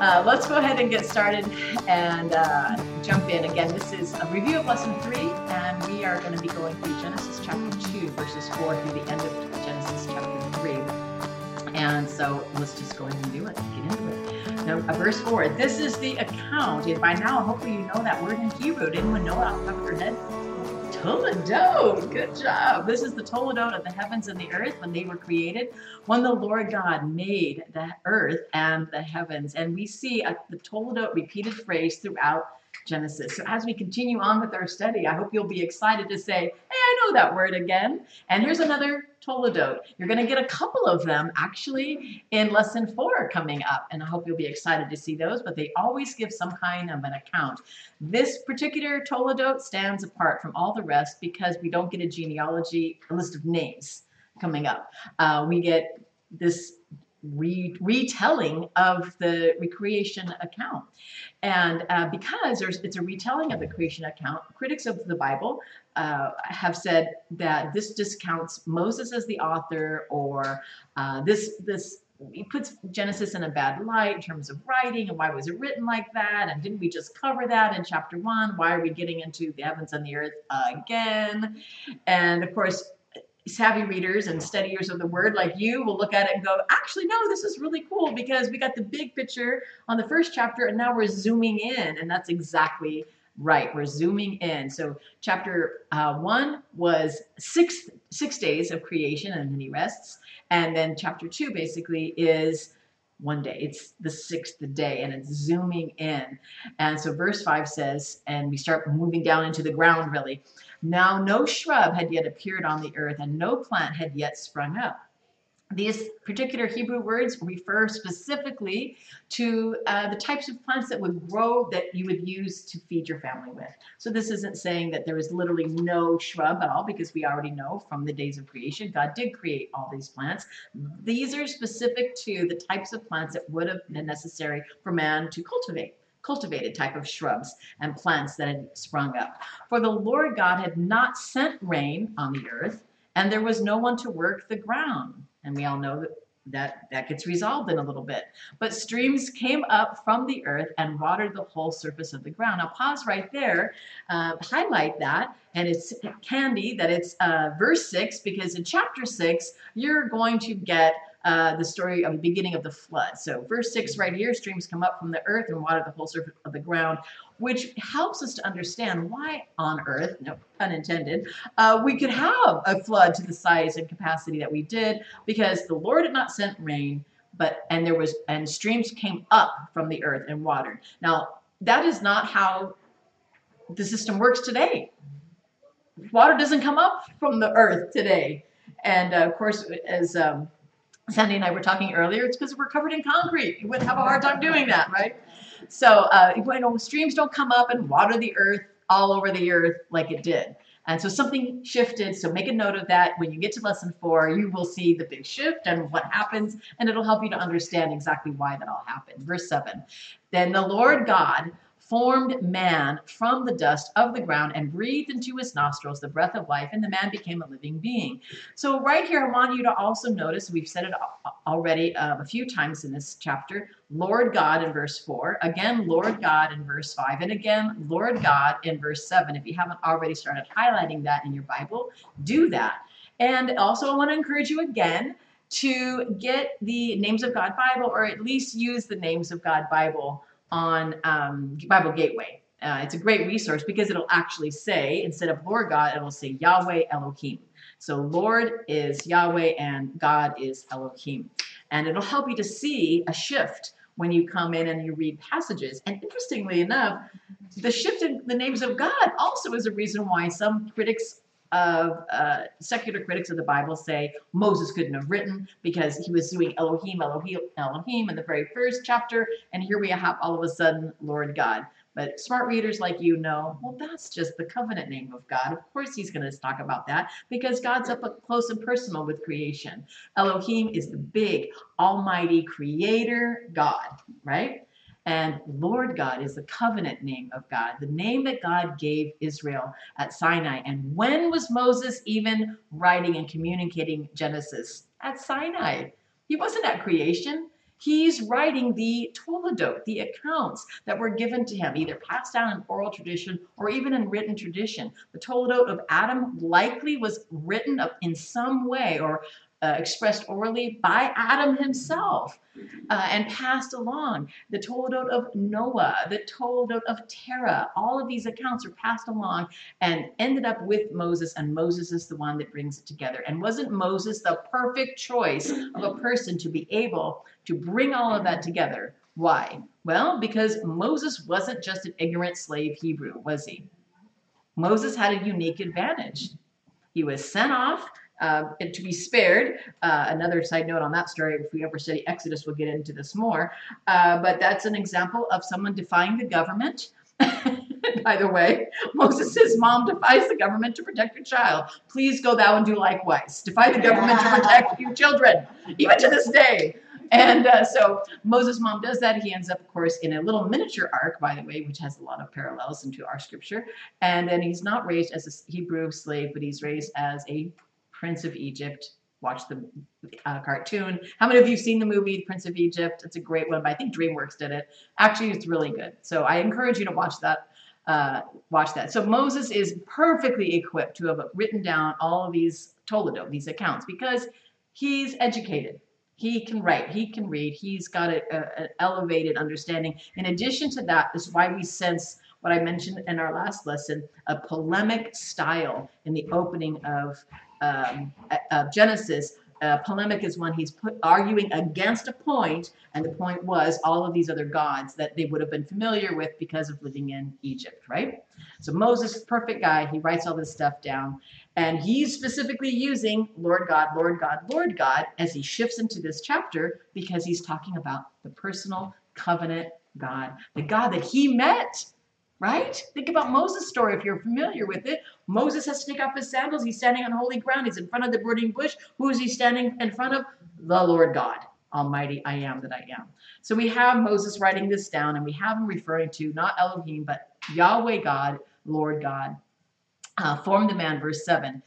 Uh, let's go ahead and get started and uh, jump in. Again, this is a review of lesson three, and we are going to be going through Genesis chapter 2, verses 4 through the end of Genesis chapter 3. And so let's just go ahead and do it. Get into it. Now, uh, verse 4 this is the account, and by now, hopefully, you know that word in Hebrew. Did anyone know it off the top of their head? Toledot. Good job. This is the Toledot of the heavens and the earth when they were created, when the Lord God made the earth and the heavens. And we see a, the Toledot repeated phrase throughout Genesis. So as we continue on with our study, I hope you'll be excited to say, hey, I know that word again. And here's another Toledot. You're going to get a couple of them actually in lesson four coming up. And I hope you'll be excited to see those, but they always give some kind of an account. This particular Toledot stands apart from all the rest because we don't get a genealogy, a list of names coming up. Uh, we get this re- retelling of the recreation account. And uh, because it's a retelling of the creation account, critics of the Bible uh, have said that this discounts Moses as the author, or uh, this this puts Genesis in a bad light in terms of writing and why was it written like that? And didn't we just cover that in chapter one? Why are we getting into the heavens and the earth again? And of course, savvy readers and studiers of the word like you will look at it and go, actually, no, this is really cool because we got the big picture on the first chapter and now we're zooming in. And that's exactly right. We're zooming in. So chapter uh, one was six, six days of creation and then he rests. And then chapter two basically is one day. It's the sixth day and it's zooming in. And so verse five says, and we start moving down into the ground really. Now no shrub had yet appeared on the earth, and no plant had yet sprung up. These particular Hebrew words refer specifically to uh, the types of plants that would grow that you would use to feed your family with. So this isn't saying that there is literally no shrub at all, because we already know from the days of creation, God did create all these plants. These are specific to the types of plants that would have been necessary for man to cultivate cultivated type of shrubs and plants that had sprung up. For the Lord God had not sent rain on the earth, and there was no one to work the ground. And we all know that that, that gets resolved in a little bit. But streams came up from the earth and watered the whole surface of the ground. Now pause right there, uh, highlight that, and it's candy that it's uh, verse 6, because in chapter 6, you're going to get uh, the story of the beginning of the flood. So verse 6 right here, streams come up from the earth and water the whole surface of the ground, which helps us to understand why on earth, no pun intended, uh, we could have a flood to the size and capacity that we did because the Lord had not sent rain, but and there was and streams came up from the earth and watered. Now that is not how the system works today. Water doesn't come up from the earth today. And uh, of course, as um, Sandy and I were talking earlier, it's because we're covered in concrete. You wouldn't have a hard time doing that, right? So, uh, you know, streams don't come up and water the earth all over the earth like it did. And so something shifted. So make a note of that. When you get to lesson four, you will see the big shift and what happens, and it'll help you to understand exactly why that all happened. Verse seven. Then the Lord God formed man from the dust of the ground and breathed into his nostrils the breath of life, and the man became a living being. So, right here, I want you to also notice we've said it already um, a few times in this chapter Lord God in verse 4, again, Lord God in verse 5, and again, Lord God in verse 7. If you haven't already started highlighting that in your Bible, do that. And also, I want to encourage you again to get the Names of God Bible or at least use the Names of God Bible on um, Bible Gateway. Uh, it's a great resource because it'll actually say, instead of Lord God, it'll say Yahweh Elohim. So Lord is Yahweh and God is Elohim. And it'll help you to see a shift when you come in and you read passages. And interestingly enough, the shift in the names of God also is a reason why some critics of uh, secular critics of the Bible say Moses couldn't have written because he was doing Elohim, Elohim, Elohim in the very first chapter, and here we have all of a sudden Lord God. But smart readers like you know, well, that's just the covenant name of God. Of course, he's going to talk about that because God's up close and personal with creation. Elohim is the big, almighty creator God, right? And Lord God is the covenant name of God, the name that God gave Israel at Sinai. And when was Moses even writing and communicating Genesis? At Sinai. He wasn't at creation. He's writing the Toledot, the accounts that were given to him, either passed down in oral tradition or even in written tradition. The Toledot of Adam likely was written up in some way or uh, expressed orally by Adam himself uh, and passed along. The Toledot of Noah, the Toledot of Terah, all of these accounts are passed along and ended up with Moses, and Moses is the one that brings it together. And wasn't Moses the perfect choice of a person to be able to bring all of that together? Why? Well, because Moses wasn't just an ignorant slave Hebrew, was he? Moses had a unique advantage. He was sent off uh, and to be spared. Uh, another side note on that story, if we ever study Exodus, we'll get into this more. Uh, but that's an example of someone defying the government. By the way, Moses' mom defies the government to protect her child. Please go thou and do likewise. Defy the government to protect your children, even to this day. And uh, so Moses' mom does that. He ends up, of course, in a little miniature ark, by the way, which has a lot of parallels into our scripture. And then he's not raised as a Hebrew slave, but he's raised as a Prince of Egypt. Watch the uh, cartoon. How many of you have seen the movie Prince of Egypt? It's a great one, but I think DreamWorks did it. Actually, it's really good. So I encourage you to watch that. Uh, watch that. So Moses is perfectly equipped to have written down all of these Toledot, these accounts, because he's educated. He can write, he can read, he's got an elevated understanding. In addition to that, is why we sense what I mentioned in our last lesson, a polemic style in the opening of um, of Genesis, uh, polemic is when he's put, arguing against a point, and the point was all of these other gods that they would have been familiar with because of living in Egypt, right? So Moses, perfect guy, he writes all this stuff down, and he's specifically using Lord God, Lord God, Lord God as he shifts into this chapter because he's talking about the personal covenant God, the God that he met right? Think about Moses' story if you're familiar with it. Moses has to take off his sandals. He's standing on holy ground. He's in front of the burning bush. Who is he standing in front of? The Lord God, Almighty I am that I am. So we have Moses writing this down, and we have him referring to not Elohim, but Yahweh God, Lord God. Uh, formed the man, verse 7.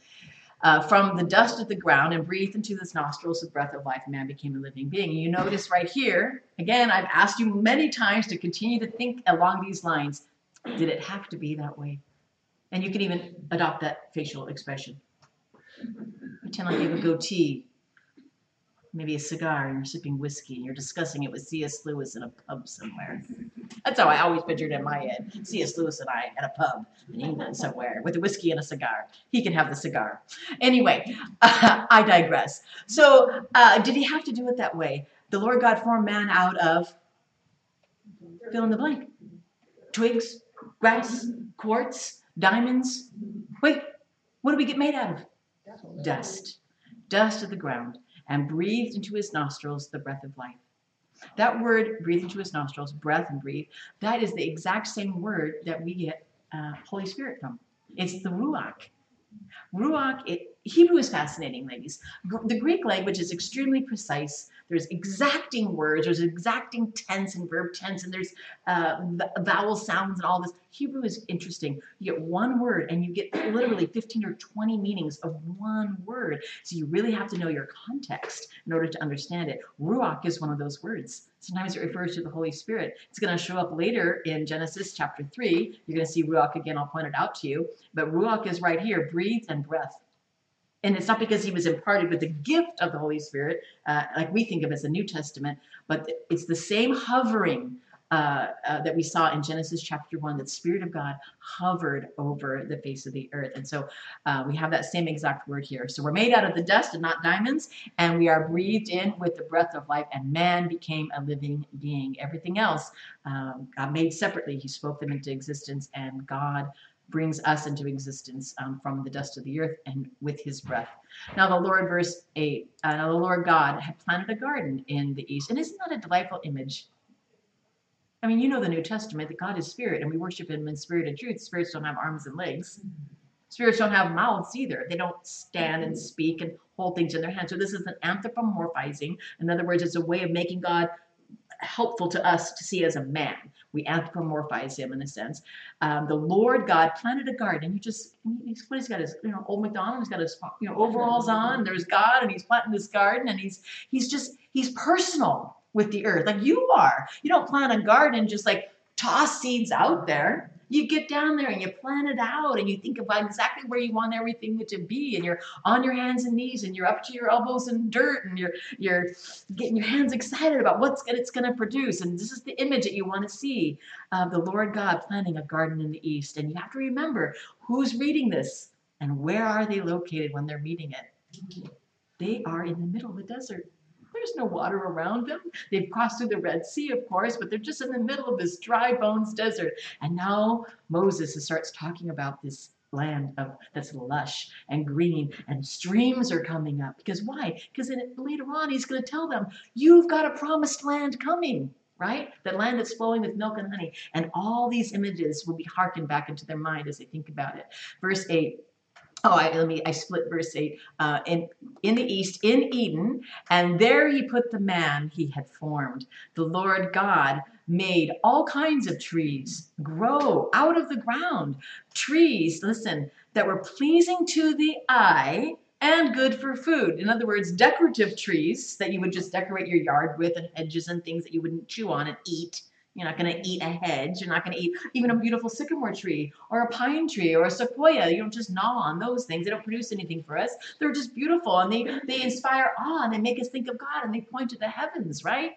Uh, from the dust of the ground and breathed into his nostrils the breath of life, man became a living being. You notice right here, again, I've asked you many times to continue to think along these lines. Did it have to be that way? And you can even adopt that facial expression. Pretend like you have a goatee, maybe a cigar, and you're sipping whiskey, and you're discussing it with C.S. Lewis in a pub somewhere. That's how I always pictured it in my head. C.S. Lewis and I at a pub in England somewhere with a whiskey and a cigar. He can have the cigar. Anyway, uh, I digress. So, uh, did he have to do it that way? The Lord God formed man out of fill in the blank twigs, grass, quartz, diamonds. Wait, what do we get made out of? Dust. Dust of the ground. And breathed into his nostrils the breath of life. That word, breathe into his nostrils, breath and breathe, that is the exact same word that we get uh, Holy Spirit from. It's the Ruach. Ruach, it, Hebrew is fascinating, ladies. The Greek language is extremely precise. There's exacting words, there's exacting tense and verb tense, and there's uh, vowel sounds and all this. Hebrew is interesting. You get one word and you get literally 15 or 20 meanings of one word. So you really have to know your context in order to understand it. Ruach is one of those words. Sometimes it refers to the Holy Spirit. It's going to show up later in Genesis chapter 3. You're going to see Ruach again. I'll point it out to you. But Ruach is right here breathe and breath. And it's not because he was imparted with the gift of the Holy Spirit, uh, like we think of as the New Testament, but it's the same hovering uh, uh, that we saw in Genesis chapter 1, that Spirit of God hovered over the face of the earth. And so uh, we have that same exact word here. So we're made out of the dust and not diamonds, and we are breathed in with the breath of life, and man became a living being. Everything else um, God made separately, He spoke them into existence, and God brings us into existence um, from the dust of the earth and with his breath. Now, the Lord, verse 8, uh, now the Lord God had planted a garden in the east. And isn't that a delightful image? I mean, you know the New Testament that God is spirit and we worship him in spirit and truth. Spirits don't have arms and legs. Spirits don't have mouths either. They don't stand and speak and hold things in their hands. So this is an anthropomorphizing. In other words, it's a way of making God helpful to us to see as a man. We anthropomorphize him in a sense. Um, the Lord God planted a garden. You just, he's, what he's got his, you know, old McDonald. He's got his, you know, overalls on. There's God, and he's planting this garden, and he's, he's just, he's personal. with the earth, like you are. You don't plant a garden just like toss seeds out there. You get down there and you plan it out and you think about exactly where you want everything to be and you're on your hands and knees and you're up to your elbows in dirt and you're you're getting your hands excited about what's it's going to produce and this is the image that you want to see of the Lord God planting a garden in the east and you have to remember who's reading this and where are they located when they're reading it. They are in the middle of the desert. There's no water around them. They've crossed through the Red Sea, of course, but they're just in the middle of this dry bones desert. And now Moses starts talking about this land of that's lush and green and streams are coming up. Because why? Because later on he's going to tell them you've got a promised land coming right? The land that's flowing with milk and honey. And all these images will be harkened back into their mind as they think about it. Verse 8 Oh, I, let me, I split verse 8. Uh, in, in the east, in Eden, and there he put the man he had formed. The Lord God made all kinds of trees grow out of the ground. Trees, listen, that were pleasing to the eye and good for food. In other words, decorative trees that you would just decorate your yard with and hedges and things that you wouldn't chew on and eat you're not going to eat a hedge. You're not going to eat even a beautiful sycamore tree or a pine tree or a sequoia. You don't just gnaw on those things. They don't produce anything for us. They're just beautiful and they, they inspire awe and they make us think of God and they point to the heavens, right?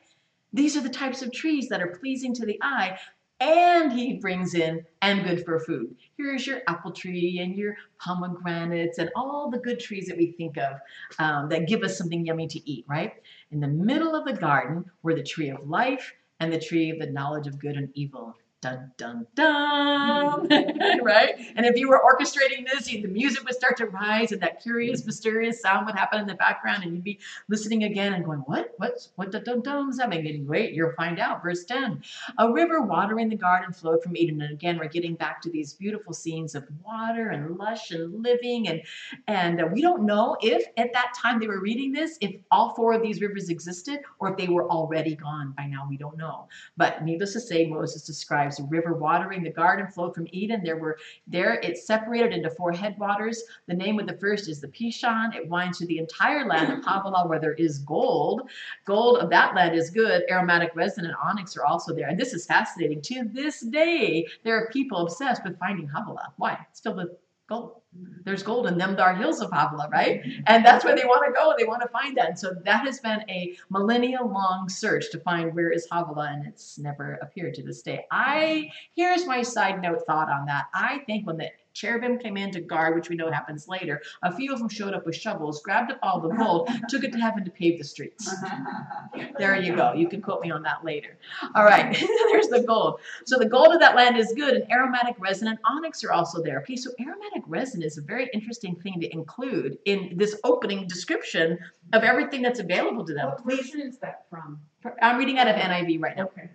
These are the types of trees that are pleasing to the eye and he brings in and good for food. Here's your apple tree and your pomegranates and all the good trees that we think of um, that give us something yummy to eat, right? In the middle of the garden were the tree of life and the tree of the knowledge of good and evil. Dun, dun, dun, right? And if you were orchestrating this, the music would start to rise and that curious, mm-hmm. mysterious sound would happen in the background and you'd be listening again and going, what, what, what dun, dun, dun is that mean? Wait, you'll find out. Verse 10, a river watering the garden flowed from Eden. And again, we're getting back to these beautiful scenes of water and lush and living. And, and we don't know if at that time they were reading this, if all four of these rivers existed or if they were already gone by now, we don't know. But needless to say, Moses describes a river watering the garden flowed from Eden. There were there it separated into four headwaters. The name of the first is the Pishon. It winds through the entire land of Havilah where there is gold. Gold of that land is good. Aromatic resin and onyx are also there. And this is fascinating. To this day, there are people obsessed with finding Havilah. Why? It's filled with gold. There's gold in them dar hills of Havilah, right? And that's where they want to go. They want to find that. And so that has been a millennia long search to find where is Havilah, and it's never appeared to this day. I here's my side note thought on that. I think when the cherubim came in to guard, which we know happens later. A few of them showed up with shovels, grabbed up all the gold, took it to heaven to pave the streets. There you go. You can quote me on that later. All right, there's the gold. So the gold of that land is good, and aromatic resin and onyx are also there. Okay, so aromatic resin is a very interesting thing to include in this opening description of everything that's available to them. What version is that from? I'm reading out of NIV right now. Okay.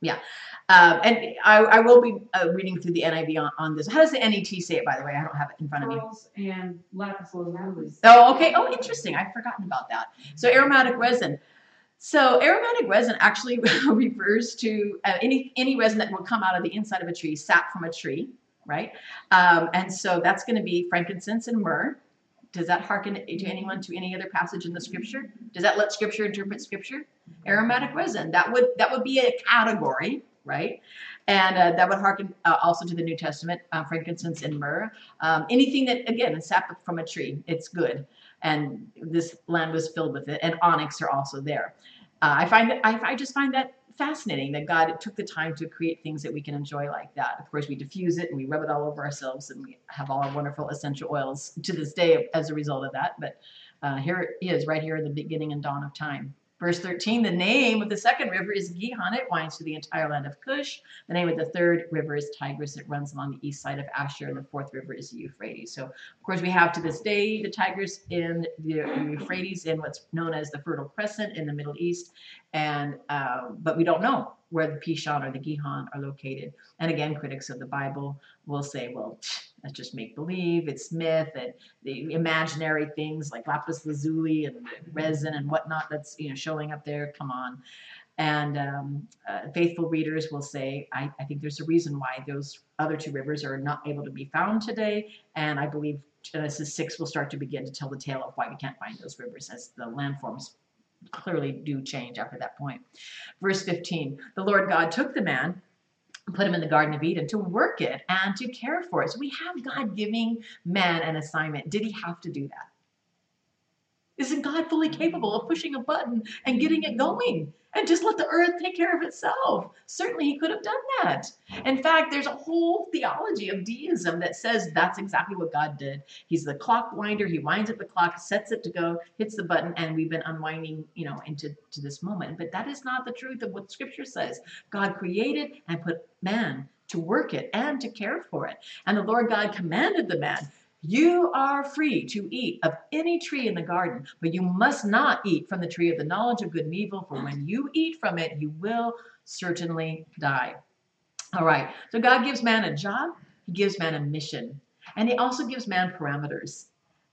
Yeah. Um, and I, I, will be uh, reading through the NIV on, on, this. How does the NET say it, by the way? I don't have it in front of me. Pearls and lapis lazuli. Oh, okay. Oh, interesting. I've forgotten about that. So aromatic resin. So aromatic resin actually refers to uh, any any resin that will come out of the inside of a tree, sap from a tree, right? Um, and so that's going to be frankincense and myrrh. Does that hearken to anyone to any other passage in the scripture? Does that let scripture interpret scripture? Aromatic resin. That would that would be a category, right? And uh, that would harken uh, also to the New Testament, uh, frankincense and myrrh. Um, anything that again sap from a tree, it's good. And this land was filled with it. And onyx are also there. Uh, I find that I, I just find that fascinating that God took the time to create things that we can enjoy like that. Of course, we diffuse it and we rub it all over ourselves and we have all our wonderful essential oils to this day as a result of that. But uh, here it is right here in the beginning and dawn of time. Verse 13, the name of the second river is Gihon. It winds through the entire land of Cush. The name of the third river is Tigris. It runs along the east side of Ashur. And the fourth river is the Euphrates. So, of course, we have to this day the Tigris and the Euphrates in what's known as the Fertile Crescent in the Middle East. And uh, But we don't know where the Pishon or the Gihon are located. And again, critics of the Bible will say, well, that's just make believe, it's myth, and the imaginary things like lapis lazuli and resin and whatnot that's you know showing up there. Come on. And um, uh, faithful readers will say, I, I think there's a reason why those other two rivers are not able to be found today. And I believe Genesis 6 will start to begin to tell the tale of why we can't find those rivers as the landforms clearly do change after that point. Verse 15 The Lord God took the man, put him in the Garden of Eden to work it and to care for it. So we have God giving man an assignment. Did he have to do that? Isn't God fully capable of pushing a button and getting it going? And just let the earth take care of itself. Certainly, he could have done that. In fact, there's a whole theology of deism that says that's exactly what God did. He's the clock winder. He winds up the clock, sets it to go, hits the button, and we've been unwinding, you know, into to this moment. But that is not the truth of what Scripture says. God created and put man to work it and to care for it. And the Lord God commanded the man, you are free to eat of any tree in the garden, but you must not eat from the tree of the knowledge of good and evil, for when you eat from it, you will certainly die. All right, so God gives man a job, He gives man a mission, and He also gives man parameters.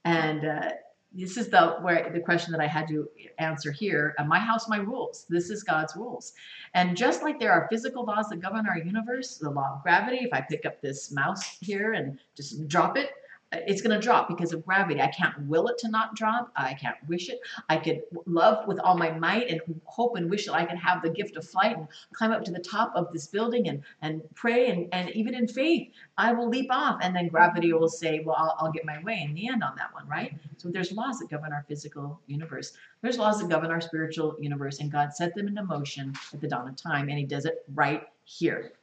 And uh, this is the where the question that I had to answer here. Uh, my house, my rules. This is God's rules. And just like there are physical laws that govern our universe, the law of gravity. If I pick up this mouse here and just drop it, Uh, it's going to drop because of gravity. I can't will it to not drop. I can't wish it. I could love with all my might and hope and wish that I could have the gift of flight and climb up to the top of this building and, and pray. And, and even in faith, I will leap off. And then gravity will say, well, I'll, I'll get my way in the end on that one, right? So there's laws that govern our physical universe. There's laws that govern our spiritual universe. And God set them into motion at the dawn of time. And He does it right here.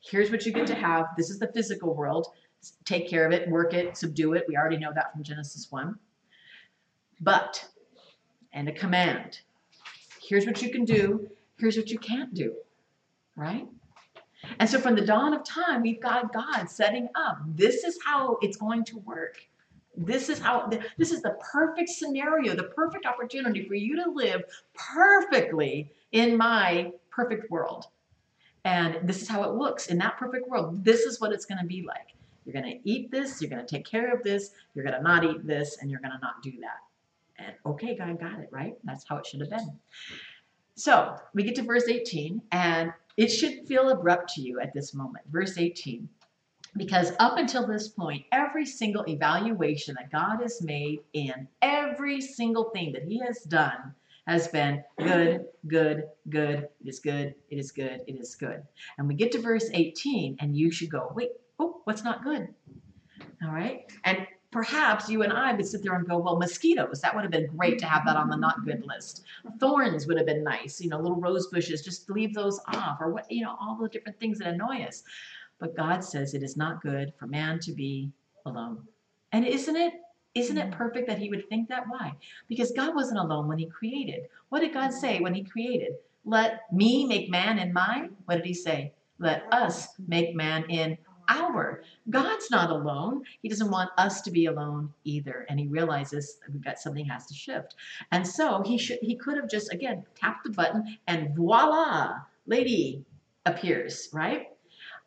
Here's what you get to have. This is the physical world take care of it, work it, subdue it. We already know that from Genesis 1. But, and a command. Here's what you can do, here's what you can't do, right? And so from the dawn of time, we've got God setting up. This is how it's going to work. This is how this is the perfect scenario, the perfect opportunity for you to live perfectly in my perfect world. And this is how it looks in that perfect world. This is what it's going to be like. You're going to eat this, you're going to take care of this, you're going to not eat this, and you're going to not do that. And okay, God got it, right? That's how it should have been. So we get to verse 18, and it should feel abrupt to you at this moment. Verse 18. Because up until this point, every single evaluation that God has made in every single thing that He has done has been good, good, good, it is good, it is good, it is good. And we get to verse 18, and you should go, wait, oh, what's not good? All right. And perhaps you and I would sit there and go, well, mosquitoes, that would have been great to have that on the not good list. Thorns would have been nice, you know, little rose bushes, just leave those off, or what, you know, all the different things that annoy us. But God says it is not good for man to be alone. And isn't it? Isn't it mm-hmm. perfect that he would think that? Why? Because God wasn't alone when he created. What did God say when he created? Let me make man in my, what did he say? Let us make man in our. God's not alone. He doesn't want us to be alone either. And he realizes that something has to shift. And so he should he could have just again tapped the button and voila, lady appears, right?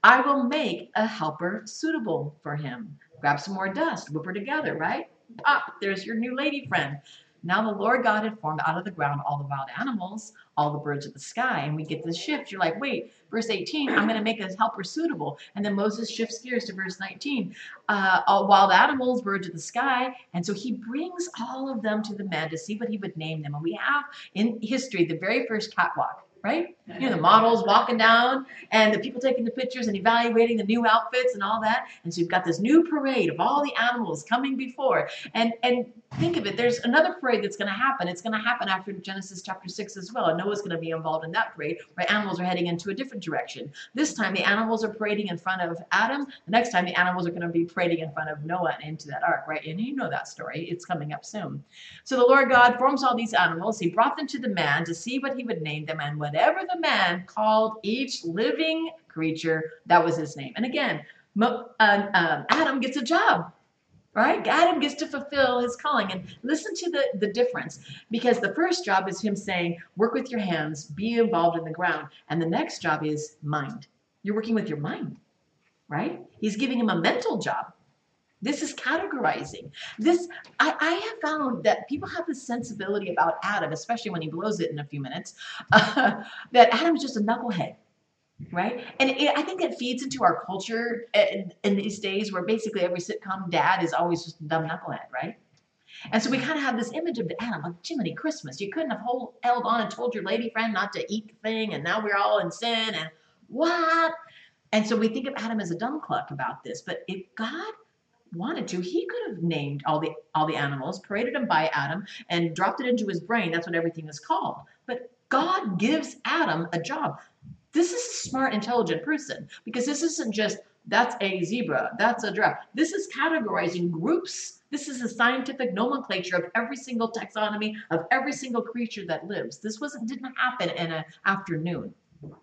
I will make a helper suitable for him. Grab some more dust, whip her together, right? Pop, there's your new lady friend. Now the Lord God had formed out of the ground all the wild animals, all the birds of the sky. And we get this shift. You're like, wait, verse 18, I'm going to make a helper suitable. And then Moses shifts gears to verse 19. Uh, all wild animals, birds of the sky. And so he brings all of them to the man to see what he would name them. And we have in history the very first catwalk right? You know, the models walking down and the people taking the pictures and evaluating the new outfits and all that. And so you've got this new parade of all the animals coming before. And and think of it, there's another parade that's going to happen. It's going to happen after Genesis chapter 6 as well. And Noah's going to be involved in that parade where animals are heading into a different direction. This time the animals are parading in front of Adam. The next time the animals are going to be parading in front of Noah and into that ark, right? And you know that story. It's coming up soon. So the Lord God forms all these animals. He brought them to the man to see what he would name them and whatever the man called each living creature, that was his name. And again, uh, um, Adam gets a job, right? Adam gets to fulfill his calling. And listen to the, the difference because the first job is him saying, work with your hands, be involved in the ground. And the next job is mind. You're working with your mind, right? He's giving him a mental job. This is categorizing. This I, I, have found that people have this sensibility about Adam, especially when he blows it in a few minutes, uh, that Adam's just a knucklehead, right? And it, I think it feeds into our culture in, in, these days, where basically every sitcom dad is always just a dumb knucklehead, right? And so we kind of have this image of animal, like Jiminy Christmas. You couldn't have hold, held on and told your lady friend not to eat the thing, and now we're all in sin, and what? And so we think of Adam as a dumb cluck about this. But if God wanted to, he could have named all the all the animals, paraded them by Adam, and dropped it into his brain. That's what everything is called. But God gives Adam a job. This is a smart, intelligent person because this isn't just that's a zebra, that's a giraffe. This is categorizing groups. This is a scientific nomenclature of every single taxonomy of every single creature that lives. This wasn't didn't happen in an afternoon.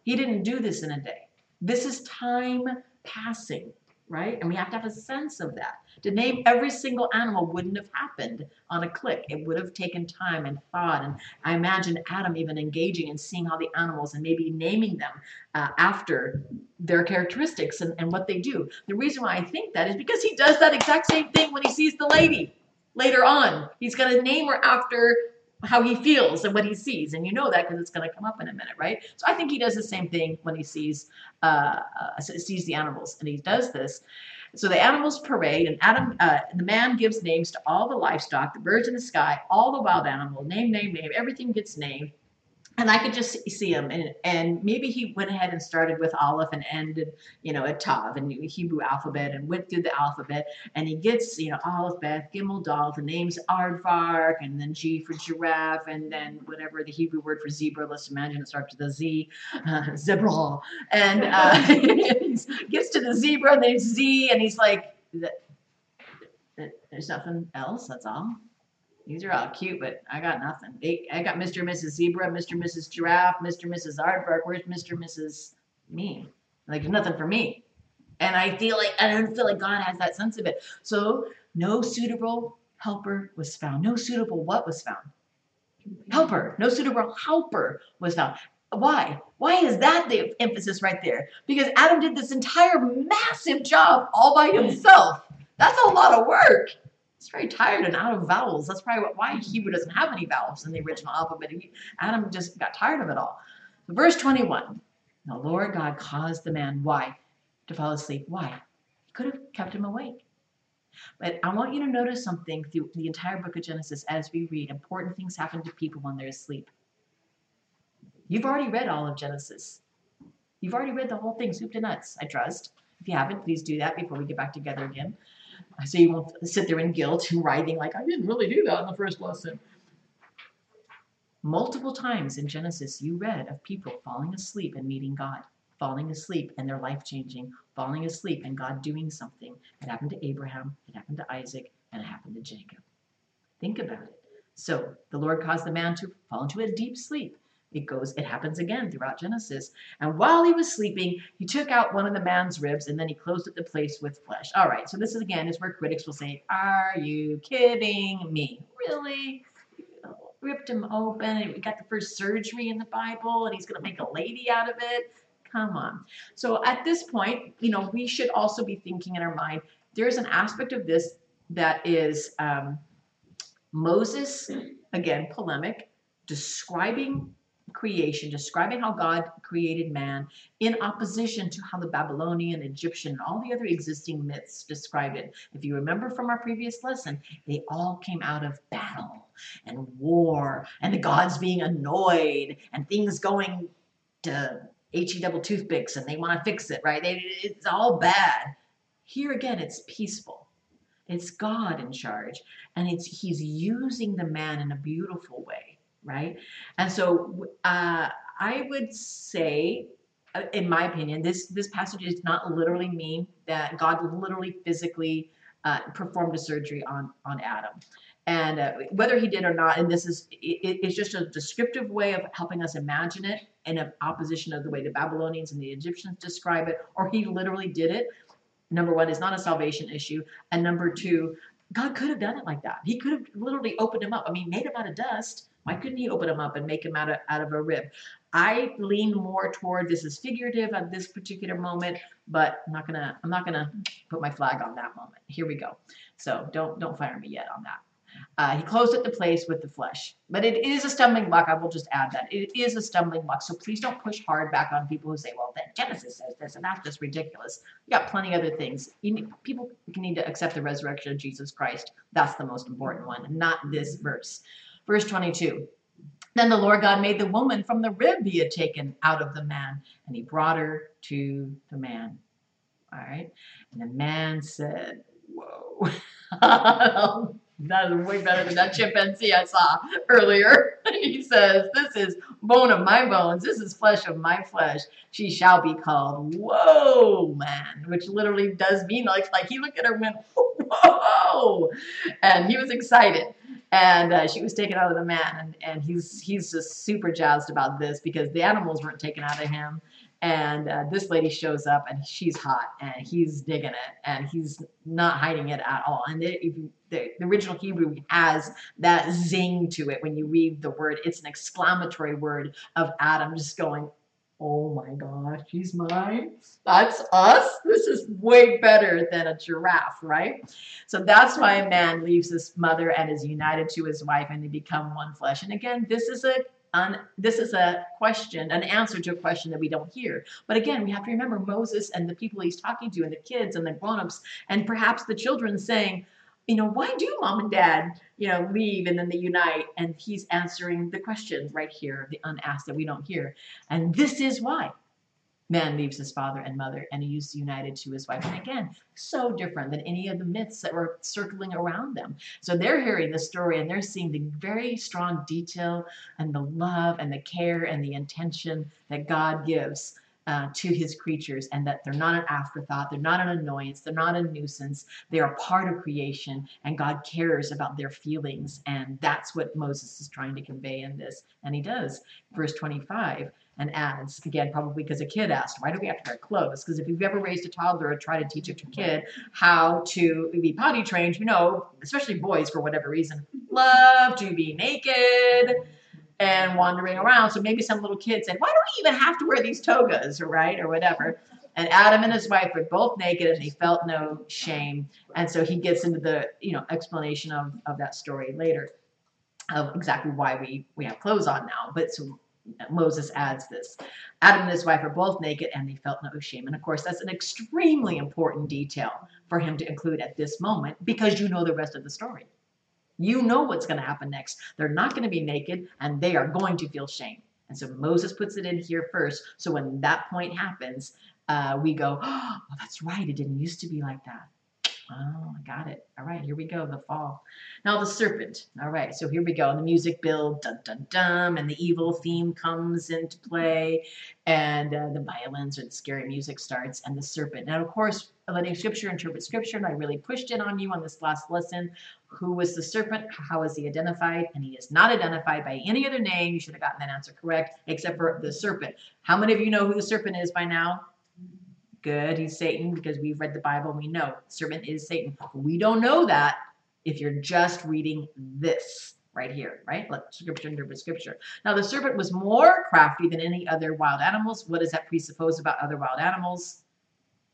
He didn't do this in a day. This is time passing right? And we have to have a sense of that. To name every single animal wouldn't have happened on a click. It would have taken time and thought. And I imagine Adam even engaging and seeing all the animals and maybe naming them uh, after their characteristics and, and what they do. The reason why I think that is because he does that exact same thing when he sees the lady later on. He's going to name her after how he feels and what he sees. And you know that because it's going to come up in a minute, right? So I think he does the same thing when he sees uh, uh, sees the animals, and he does this. So the animals parade, and Adam, uh, the man gives names to all the livestock, the birds in the sky, all the wild animal, name, name, name. Everything gets named and I could just see him, and and maybe he went ahead and started with Aleph and ended, you know, at Tav and Hebrew alphabet and went through the alphabet, and he gets, you know, Aleph, Beth, Gimel, Dal, the names Aardvark, and then G for giraffe, and then whatever the Hebrew word for zebra. Let's imagine it starts with a Z, uh, zebra, and uh, gets to the zebra, and named Z, and he's like, "There's nothing else. That's all." These are all cute, but I got nothing. I got Mr. and Mrs. Zebra, Mr. and Mrs. Giraffe, Mr. and Mrs. Aardvark. Where's Mr. and Mrs. Me? Like, there's nothing for me. And I feel like, I don't feel like God has that sense of it. So, no suitable helper was found. No suitable what was found? Helper. No suitable helper was found. Why? Why is that the emphasis right there? Because Adam did this entire massive job all by himself. That's a lot of work he's very tired and out of vowels. That's probably why Hebrew doesn't have any vowels in the original alphabet. Adam just got tired of it all. So verse 21, the Lord God caused the man, why? To fall asleep. Why? He could have kept him awake. But I want you to notice something through the entire book of Genesis as we read. Important things happen to people when they're asleep. You've already read all of Genesis. You've already read the whole thing, soup to nuts, I trust. If you haven't, please do that before we get back together again. So you won't sit there in guilt and writhing like, I didn't really do that in the first lesson. Multiple times in Genesis, you read of people falling asleep and meeting God, falling asleep and their life changing, falling asleep and God doing something. It happened to Abraham, it happened to Isaac, and it happened to Jacob. Think about it. So the Lord caused the man to fall into a deep sleep. It goes, it happens again throughout Genesis. And while he was sleeping, he took out one of the man's ribs and then he closed up the place with flesh. All right, so this is again is where critics will say, Are you kidding me? Really? ripped him open and we got the first surgery in the Bible and he's gonna make a lady out of it. Come on. So at this point, you know, we should also be thinking in our mind, there's an aspect of this that is um, Moses, again, polemic, describing creation, describing how God created man in opposition to how the Babylonian, Egyptian, and all the other existing myths describe it. If you remember from our previous lesson, they all came out of battle and war and the gods being annoyed and things going to HE double toothpicks and they want to fix it, right? They, it's all bad. Here again, it's peaceful. It's God in charge, and it's He's using the man in a beautiful way right? And so uh, I would say, uh, in my opinion, this this passage does not literally mean that God literally physically uh, performed a surgery on on Adam. And uh, whether he did or not, and this is it, it's just a descriptive way of helping us imagine it in opposition of the way the Babylonians and the Egyptians describe it, or he literally did it. Number one, is not a salvation issue, and number two, God could have done it like that. He could have literally opened him up. I mean, made him out of dust why couldn't he open him up and make him out of, out of a rib? I lean more toward this is figurative at this particular moment, but I'm not gonna I'm not gonna put my flag on that moment. Here we go. So don't don't fire me yet on that. Uh, he closed up the place with the flesh. But it is a stumbling block. I will just add that. It is a stumbling block. So please don't push hard back on people who say, well, then Genesis says this, and that's just ridiculous. You got plenty other things. Need, people need to accept the resurrection of Jesus Christ. That's the most important one, not this verse. Verse 22. Then the Lord God made the woman from the rib he had taken out of the man, and he brought her to the man. All right. And the man said, Whoa. that is way better than that chimpanzee I saw earlier. he says, This is bone of my bones. This is flesh of my flesh. She shall be called Whoa Man, which literally does mean like, like he looked at her and went, Whoa. And he was excited. And uh, she was taken out of the man. And, and he's, he's just super jazzed about this because the animals weren't taken out of him and uh, this lady shows up and she's hot and he's digging it and he's not hiding it at all. And it, you, the, the, original hebrew has that zing to it when you read the word. It's an exclamatory word of adam just going oh my gosh she's mine. That's us? This is way better than a giraffe right? So that's why a man leaves his mother and is united to his wife and they become one flesh. And again this is a um, this is a question, an answer to a question that we don't hear. But again, we have to remember Moses and the people he's talking to, and the kids and the grown-ups, and perhaps the children saying, you know, why do mom and dad, you know, leave and then they unite? And he's answering the question right here, the unasked that we don't hear. And this is why man leaves his father and mother and he's united to his wife. And again, so different than any of the myths that were circling around them. So they're hearing the story and they're seeing the very strong detail and the love and the care and the intention that God gives. Uh, to his creatures, and that they're not an afterthought, they're not an annoyance, they're not a nuisance, they are part of creation, and God cares about their feelings, and that's what Moses is trying to convey in this, and he does. Verse 25 and adds, again, probably because a kid asked, why do we have to wear clothes? Because if you've ever raised a toddler or tried to teach a kid how to be potty trained, you know, especially boys for whatever reason, love to be naked and wandering around. So maybe some little kid said, why do we even have to wear these togas, right, or whatever? And Adam and his wife were both naked and they felt no shame. And so he gets into the, you know, explanation of, of that story later of exactly why we, we have clothes on now. But so Moses adds this. Adam and his wife are both naked and they felt no shame. And of course, that's an extremely important detail for him to include at this moment because you know the rest of the story. You know what's going to happen next. They're not going to be naked and they are going to feel shame. And so Moses puts it in here first. So when that point happens, uh, we go, oh, that's right. It didn't used to be like that. Oh, I got it. All right, here we go, the fall. Now the serpent. All right, so here we go. And the music build, dun dun dun, and the evil theme comes into play, and uh, the violins the scary music starts, and the serpent. Now, of course, letting scripture interpret scripture, and I really pushed in on you on this last lesson. Who was the serpent? How is he identified? And he is not identified by any other name. You should have gotten that answer correct, except for the serpent. How many of you know who the serpent is by now? Good, he's Satan because we've read the Bible and we know serpent is Satan. We don't know that if you're just reading this right here, right? Let scripture scripture. Now, the serpent was more crafty than any other wild animals. What does that presuppose about other wild animals?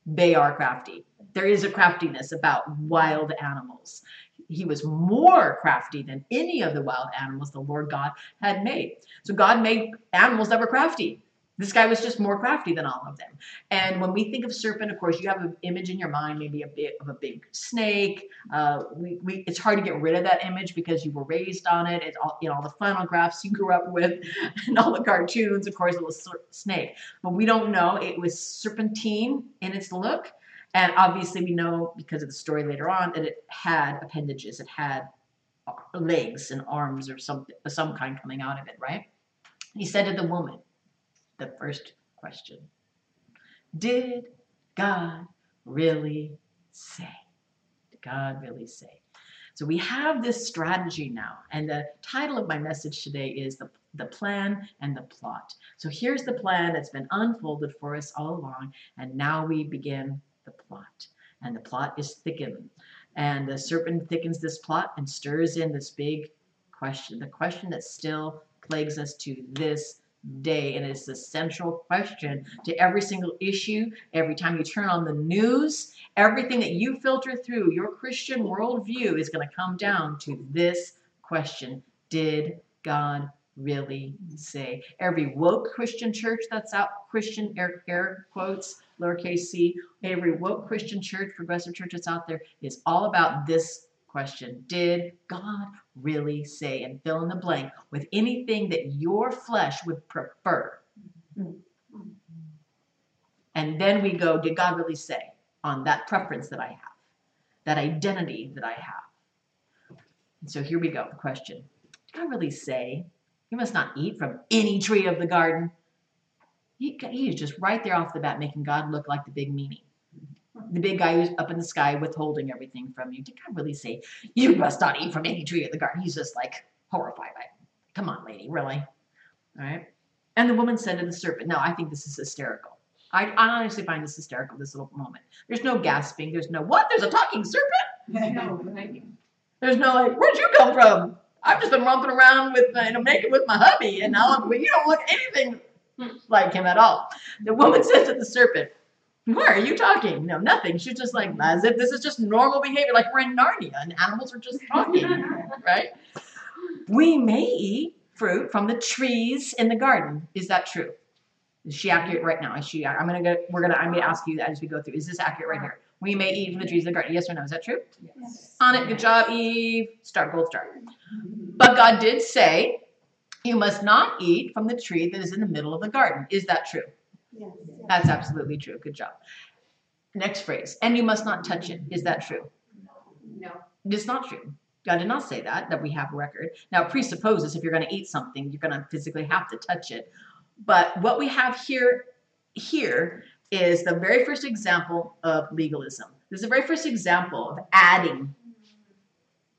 They are crafty. There is a craftiness about wild animals. He was more crafty than any of the wild animals the Lord God had made. So God made animals that were crafty. This guy was just more crafty than all of them. And when we think of serpent, of course, you have an image in your mind, maybe a bit of a big snake. Uh, we, we, it's hard to get rid of that image because you were raised on it. It's all, you know, all the flannel graphs you grew up with and all the cartoons, of course, it was snake. But we don't know. It was serpentine in its look. And obviously we know because of the story later on that it had appendages. It had legs and arms or something, some kind coming out of it, right? He said to the woman, the first question. Did God really say? Did God really say? So we have this strategy now, and the title of my message today is the, the plan and the plot. So here's the plan that's been unfolded for us all along, and now we begin the plot. And the plot is thickened. And the serpent thickens this plot and stirs in this big question, the question that still plagues us to this day. And it's the central question to every single issue. Every time you turn on the news, everything that you filter through your Christian worldview is going to come down to this question Did God really say? Every woke Christian church that's out, Christian air, air quotes, lowercase c, every woke Christian church, progressive church that's out there is all about this question Did God really say? And fill in the blank with anything that your flesh would prefer. And then we go, Did God really say on that preference that I have, that identity that I have? And so here we go. The question Did God really say, You must not eat from any tree of the garden? He, he's just right there off the bat making God look like the big meanie the big guy who's up in the sky withholding everything from you. Did God really say, You must not eat from any tree of the garden? He's just like horrified by it. Come on, lady, really? All right. And the woman said to the serpent, Now, I think this is hysterical. I, I honestly find this hysterical, this little moment. There's no gasping. There's no, What? There's a talking serpent? No, right? There's no, like, Where'd you come from? I've just been romping around with, you know, naked with my hubby, and now I'm, you don't look anything like him at all. The woman said to the serpent, why are you talking? No, nothing. She's just like, as if this is just normal behavior, like we're in Narnia and animals are just talking, right? We may eat fruit from the trees in the garden. Is that true? Is she accurate right now? Is she? I'm gonna go. We're gonna. I'm gonna ask you as we go through. Is this accurate right here? We may eat from the trees in the garden. Yes or no? Is that true? Yes. On it. Good job, Eve. Start. Gold star. But God did say, "You must not eat from the tree that is in the middle of the garden." Is that true? Yes. That's absolutely true. Good job. Next phrase. And you must not touch it. Is that true? No. It's not true. God did not say that, that we have a record. Now, it presupposes if you're going to eat something, you're going to physically have to touch it. But what we have here, here is the very first example of legalism. This is the very first example of adding,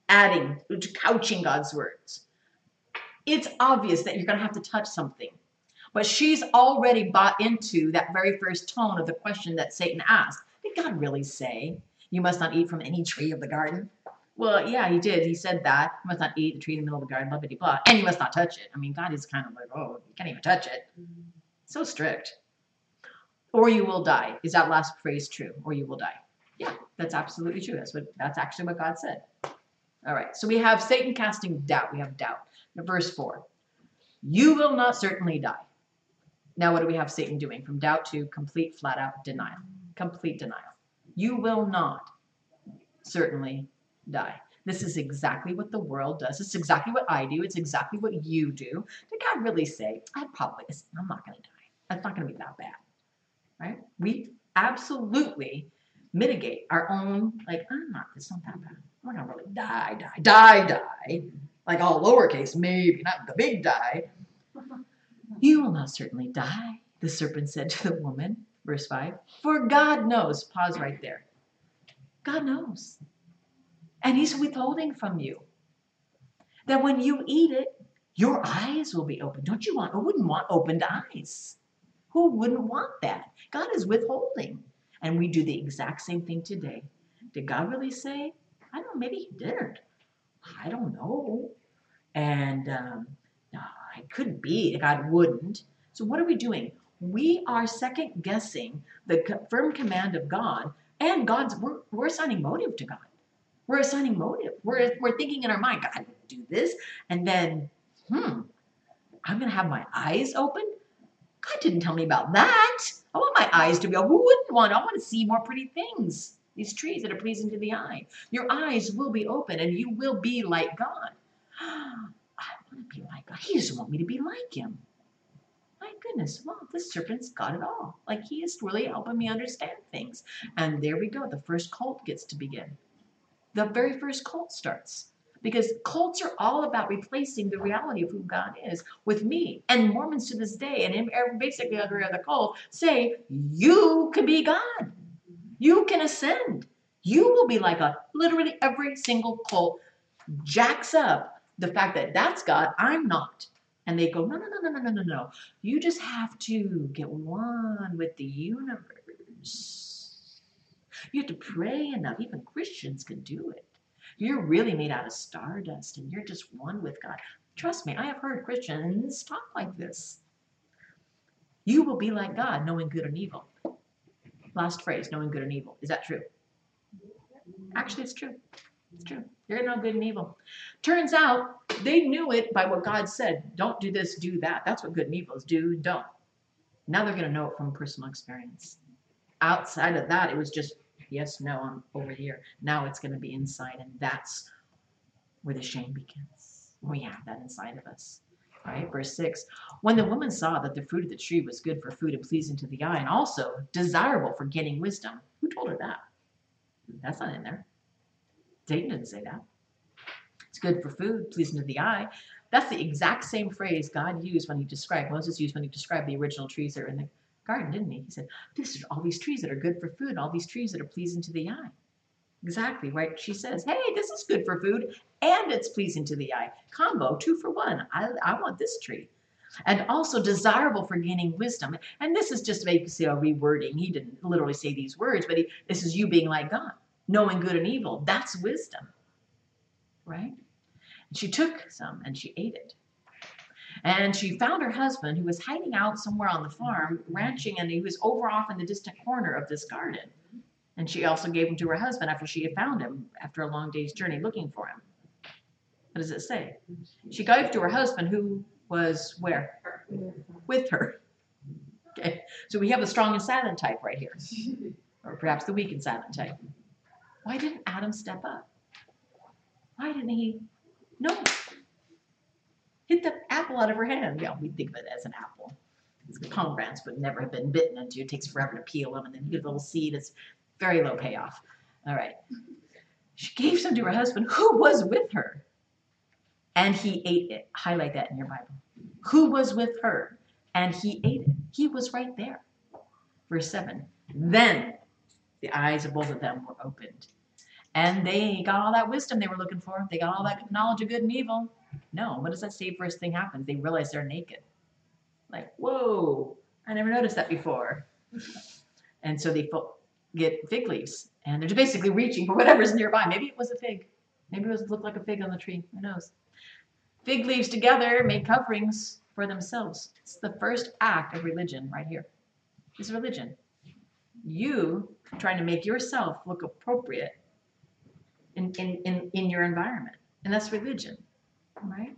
adding, couching God's words. It's obvious that you're going to have to touch something. But she's already bought into that very first tone of the question that Satan asked. Did God really say, You must not eat from any tree of the garden? Well, yeah, he did. He said that. You must not eat the tree in the middle of the garden, blah, blah, blah. And you must not touch it. I mean, God is kind of like, Oh, you can't even touch it. So strict. Or you will die. Is that last phrase true? Or you will die. Yeah, that's absolutely true. That's what that's actually what God said. All right. So we have Satan casting doubt. We have doubt. Verse 4. You will not certainly die. Now, what do we have Satan doing? From doubt to complete, flat out denial. Complete denial. You will not certainly die. This is exactly what the world does. It's exactly what I do. It's exactly what you do. Did God really say, I probably, I'm not going to die? It's not going to be that bad. Right? We absolutely mitigate our own, like, I'm not, it's not that bad. I'm not going to really die, die, die, die. Like all lowercase, maybe, not the big die. You will not certainly die, the serpent said to the woman. Verse 5. For God knows, pause right there. God knows. And He's withholding from you that when you eat it, your eyes will be open. Don't you want, who wouldn't want opened eyes? Who wouldn't want that? God is withholding. And we do the exact same thing today. Did God really say? I don't know, maybe He didn't. I don't know. And um, it couldn't be God wouldn't. So what are we doing? We are second guessing the firm command of God and God's, we're, we're assigning motive to God. We're assigning motive. We're, we're thinking in our mind, God do this. And then, hmm, I'm going to have my eyes open. God didn't tell me about that. I want my eyes to be open. Who wouldn't want? I want to see more pretty things. These trees that are pleasing to the eye. Your eyes will be open and you will be like God. Want to be like God. He doesn't want me to be like him. My goodness, well, this serpent's got it all. Like he is really helping me understand things. And there we go. The first cult gets to begin. The very first cult starts. Because cults are all about replacing the reality of who God is with me. And Mormons to this day, and basically every other cult, say, you can be God. You can ascend. You will be like God. Literally every single cult jacks up the fact that that's God, I'm not. And they go, no, no, no, no, no, no, no, You just have to get one with the universe. You have to pray enough. Even Christians can do it. You're really made out of stardust and you're just one with God. Trust me, I have heard Christians talk like this. You will be like God, knowing good and evil. Last phrase, knowing good and evil. Is that true? Actually, it's true. It's true. To know good and evil. Turns out they knew it by what God said. Don't do this, do that. That's what good and evil is. Do, don't. Now they're going to know it from personal experience. Outside of that, it was just yes, no, I'm over here. Now it's going to be inside, and that's where the shame begins. We have that inside of us. Right? Verse 6 When the woman saw that the fruit of the tree was good for food and pleasing to the eye, and also desirable for getting wisdom, who told her that? That's not in there. Satan didn't say that. It's good for food, pleasing to the eye. That's the exact same phrase God used when he described, Moses used when he described the original trees that are in the garden, didn't he? He said, This are all these trees that are good for food, all these trees that are pleasing to the eye. Exactly, right? She says, Hey, this is good for food and it's pleasing to the eye. Combo, two for one. I, I want this tree. And also desirable for gaining wisdom. And this is just basically a rewording. He didn't literally say these words, but he, this is you being like God, knowing good and evil. That's wisdom, right? And she took some and she ate it. And she found her husband who was hiding out somewhere on the farm, ranching, and he was over off in the distant corner of this garden. And she also gave him to her husband after she had found him after a long day's journey looking for him. What does it say? She gave to her husband who was where? With her. Okay, so we have the strong and silent type right here, or perhaps the weak and silent type. Why didn't Adam step up? Why didn't he? No, hit the apple out of her hand. Yeah, we think of it as an apple. It's pomegranates would never have been bitten into. It takes forever to peel them, and then you get a little seed. It's very low payoff. All right. She gave some to her husband who was with her, and he ate it. Highlight that in your Bible. Who was with her, and he ate it. He was right there. Verse 7. Then the eyes of both of them were opened, and they got all that wisdom they were looking for. They got all that knowledge of good and evil no. What does that say first thing happens? They realize they're naked. Like, whoa, I never noticed that before. And so they get fig leaves and they're just basically reaching for whatever's nearby. Maybe it was a fig. Maybe it was looked like a fig on the tree. Who knows? Fig leaves together make coverings for themselves. It's the first act of religion right here. It's religion. You trying to make yourself look appropriate in, in, in, in your environment. And that's religion right?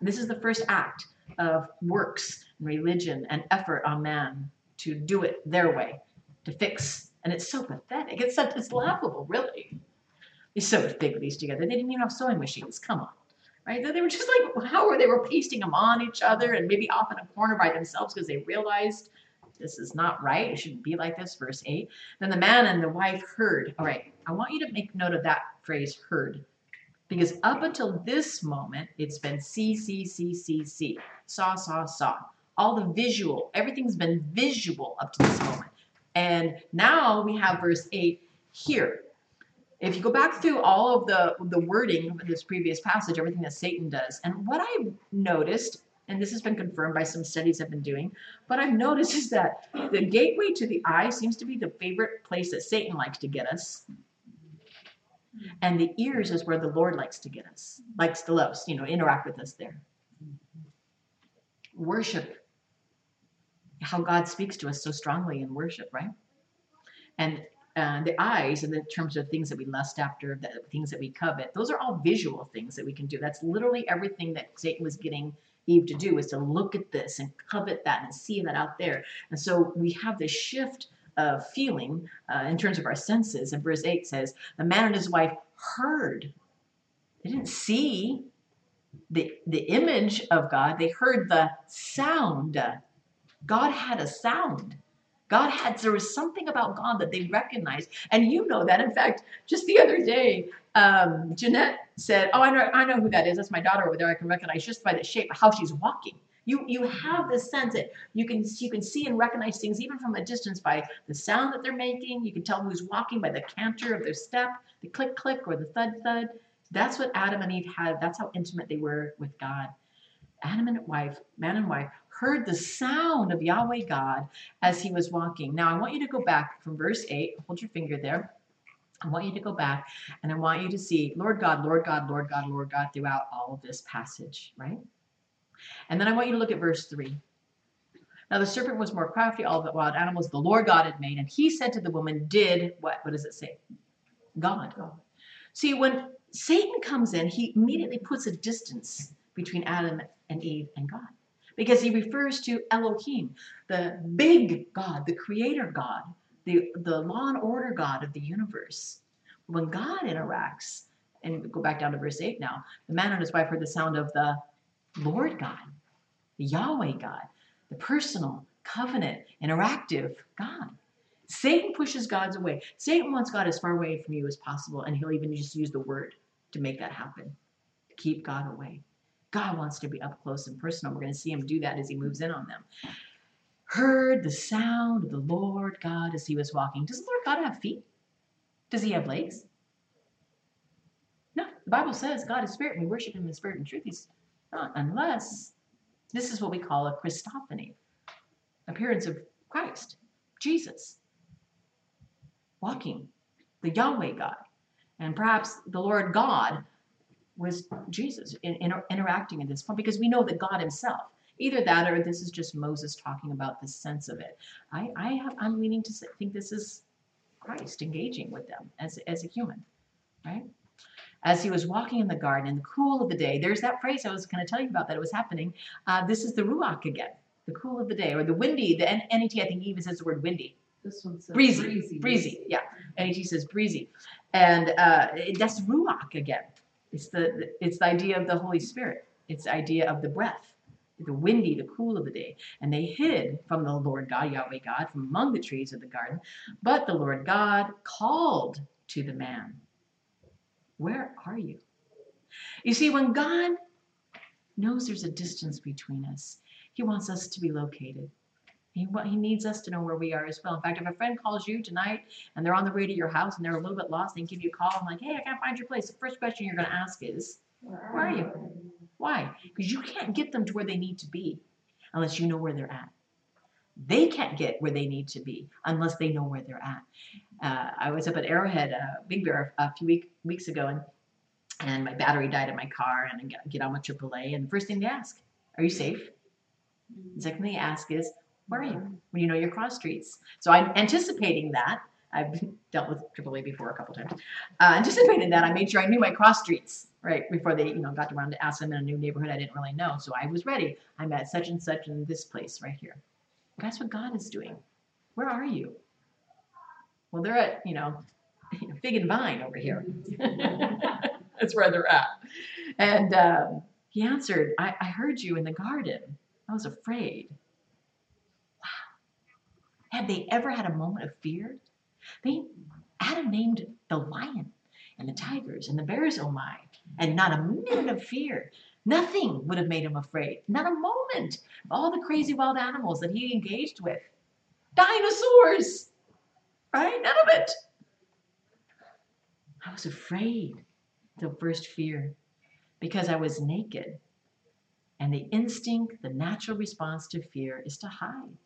This is the first act of works, religion, and effort on man to do it their way, to fix. And it's so pathetic. It's, it's laughable, really. They sewed fig leaves together. They didn't even have sewing machines. Come on. Right? They were just like, how were they were pasting them on each other and maybe off in a corner by themselves because they realized this is not right. It shouldn't be like this. Verse 8. Then the man and the wife heard. All right, I want you to make note of that phrase, heard. Because up until this moment, it's been see, see, see, see, see, saw, saw, saw. All the visual, everything's been visual up to this moment. And now we have verse 8 here. If you go back through all of the, the wording of this previous passage, everything that Satan does, and what I've noticed, and this has been confirmed by some studies I've been doing, but I've noticed is that the gateway to the eye seems to be the favorite place that Satan likes to get us. And the ears is where the Lord likes to get us, likes to love us, you know, interact with us there. Worship, how God speaks to us so strongly in worship, right? And uh, the eyes, in the terms of things that we lust after, the things that we covet, those are all visual things that we can do. That's literally everything that Satan was getting Eve to do is to look at this and covet that and see that out there. And so we have this shift of feeling uh, in terms of our senses. And verse 8 says, The man and his wife heard. They didn't see the, the image of God, they heard the sound. God had a sound. God had, there was something about God that they recognized. And you know that. In fact, just the other day, um, Jeanette said, Oh, I know, I know who that is. That's my daughter over there. I can recognize just by the shape, how she's walking. You you have this sense that you can you can see and recognize things even from a distance by the sound that they're making. You can tell who's walking by the canter of their step, the click click or the thud thud. That's what Adam and Eve had. That's how intimate they were with God. Adam and wife, man and wife, heard the sound of Yahweh God as he was walking. Now I want you to go back from verse 8. Hold your finger there. I want you to go back and I want you to see Lord God, Lord God, Lord God, Lord God throughout all of this passage, right? And then I want you to look at verse 3. Now the serpent was more crafty, all the wild animals the Lord God had made, and he said to the woman, Did what? What does it say? God. God. See, when Satan comes in, he immediately puts a distance between Adam and Eve and God. Because he refers to Elohim, the big God, the creator God, the, the law and order God of the universe. When God interacts, and go back down to verse 8 now, the man and his wife heard the sound of the Lord God, the Yahweh God, the personal, covenant, interactive God. Satan pushes God's away. Satan wants God as far away from you as possible, and he'll even just use the word to make that happen, to keep God away. God wants to be up close and personal. We're going to see him do that as he moves in on them. Heard the sound of the Lord God as he was walking. Does the Lord God have feet? Does he have legs? No, the Bible says God is spirit and we worship him in spirit and truth. He's not, unless this is what we call a Christophany, appearance of Christ, Jesus, walking, the Yahweh God. And perhaps the Lord God was Jesus in, in, interacting in this point because we know that God Himself, either that or this is just Moses talking about the sense of it. I, I have, I'm leaning to think this is Christ engaging with them as, as a human, right? As he was walking in the garden in the cool of the day, there's that phrase I was going to tell you about that it was happening. Uh, this is the ruach again, the cool of the day, or the windy. The N- NET, I think, even says the word windy. This one says Breezy, breezy. breezy, yeah. NET says breezy, and uh, that's ruach again. It's the it's the idea of the Holy Spirit. It's the idea of the breath, the windy, the cool of the day. And they hid from the Lord God, Yahweh God, from among the trees of the garden. But the Lord God called to the man, "Where are you?" You see, when God knows there's a distance between us, He wants us to be located. He, he needs us to know where we are as well. In fact, if a friend calls you tonight and they're on the way to your house and they're a little bit lost, they give you a call and like, hey, I can't find your place. The first question you're going to ask is, where are you? Why? Because you can't get them to where they need to be unless you know where they're at. They can't get where they need to be unless they know where they're at. Uh, I was up at Arrowhead, uh, Big Bear, a few week, weeks ago, and and my battery died in my car, and I get, get on with AAA, and the first thing they ask, "Are you safe?" The second thing they ask is, "Where are you?" When you know your cross streets. So I'm anticipating that. I've dealt with AAA before a couple times. Uh, anticipating that, I made sure I knew my cross streets right before they, you know, got around to ask them in a new neighborhood I didn't really know. So I was ready. I'm at such and such in this place right here. That's what God is doing. Where are you? Well, they're at, you know, Fig and Vine over here. That's where they're at. And um, he answered, I, I heard you in the garden. I was afraid. Wow. Had they ever had a moment of fear? They Adam named the lion and the tigers and the bears, oh my, and not a minute of fear. Nothing would have made him afraid. Not a moment. of All the crazy wild animals that he engaged with. Dinosaurs. Right? None of it. I was afraid. The first fear. Because I was naked. And the instinct, the natural response to fear is to hide.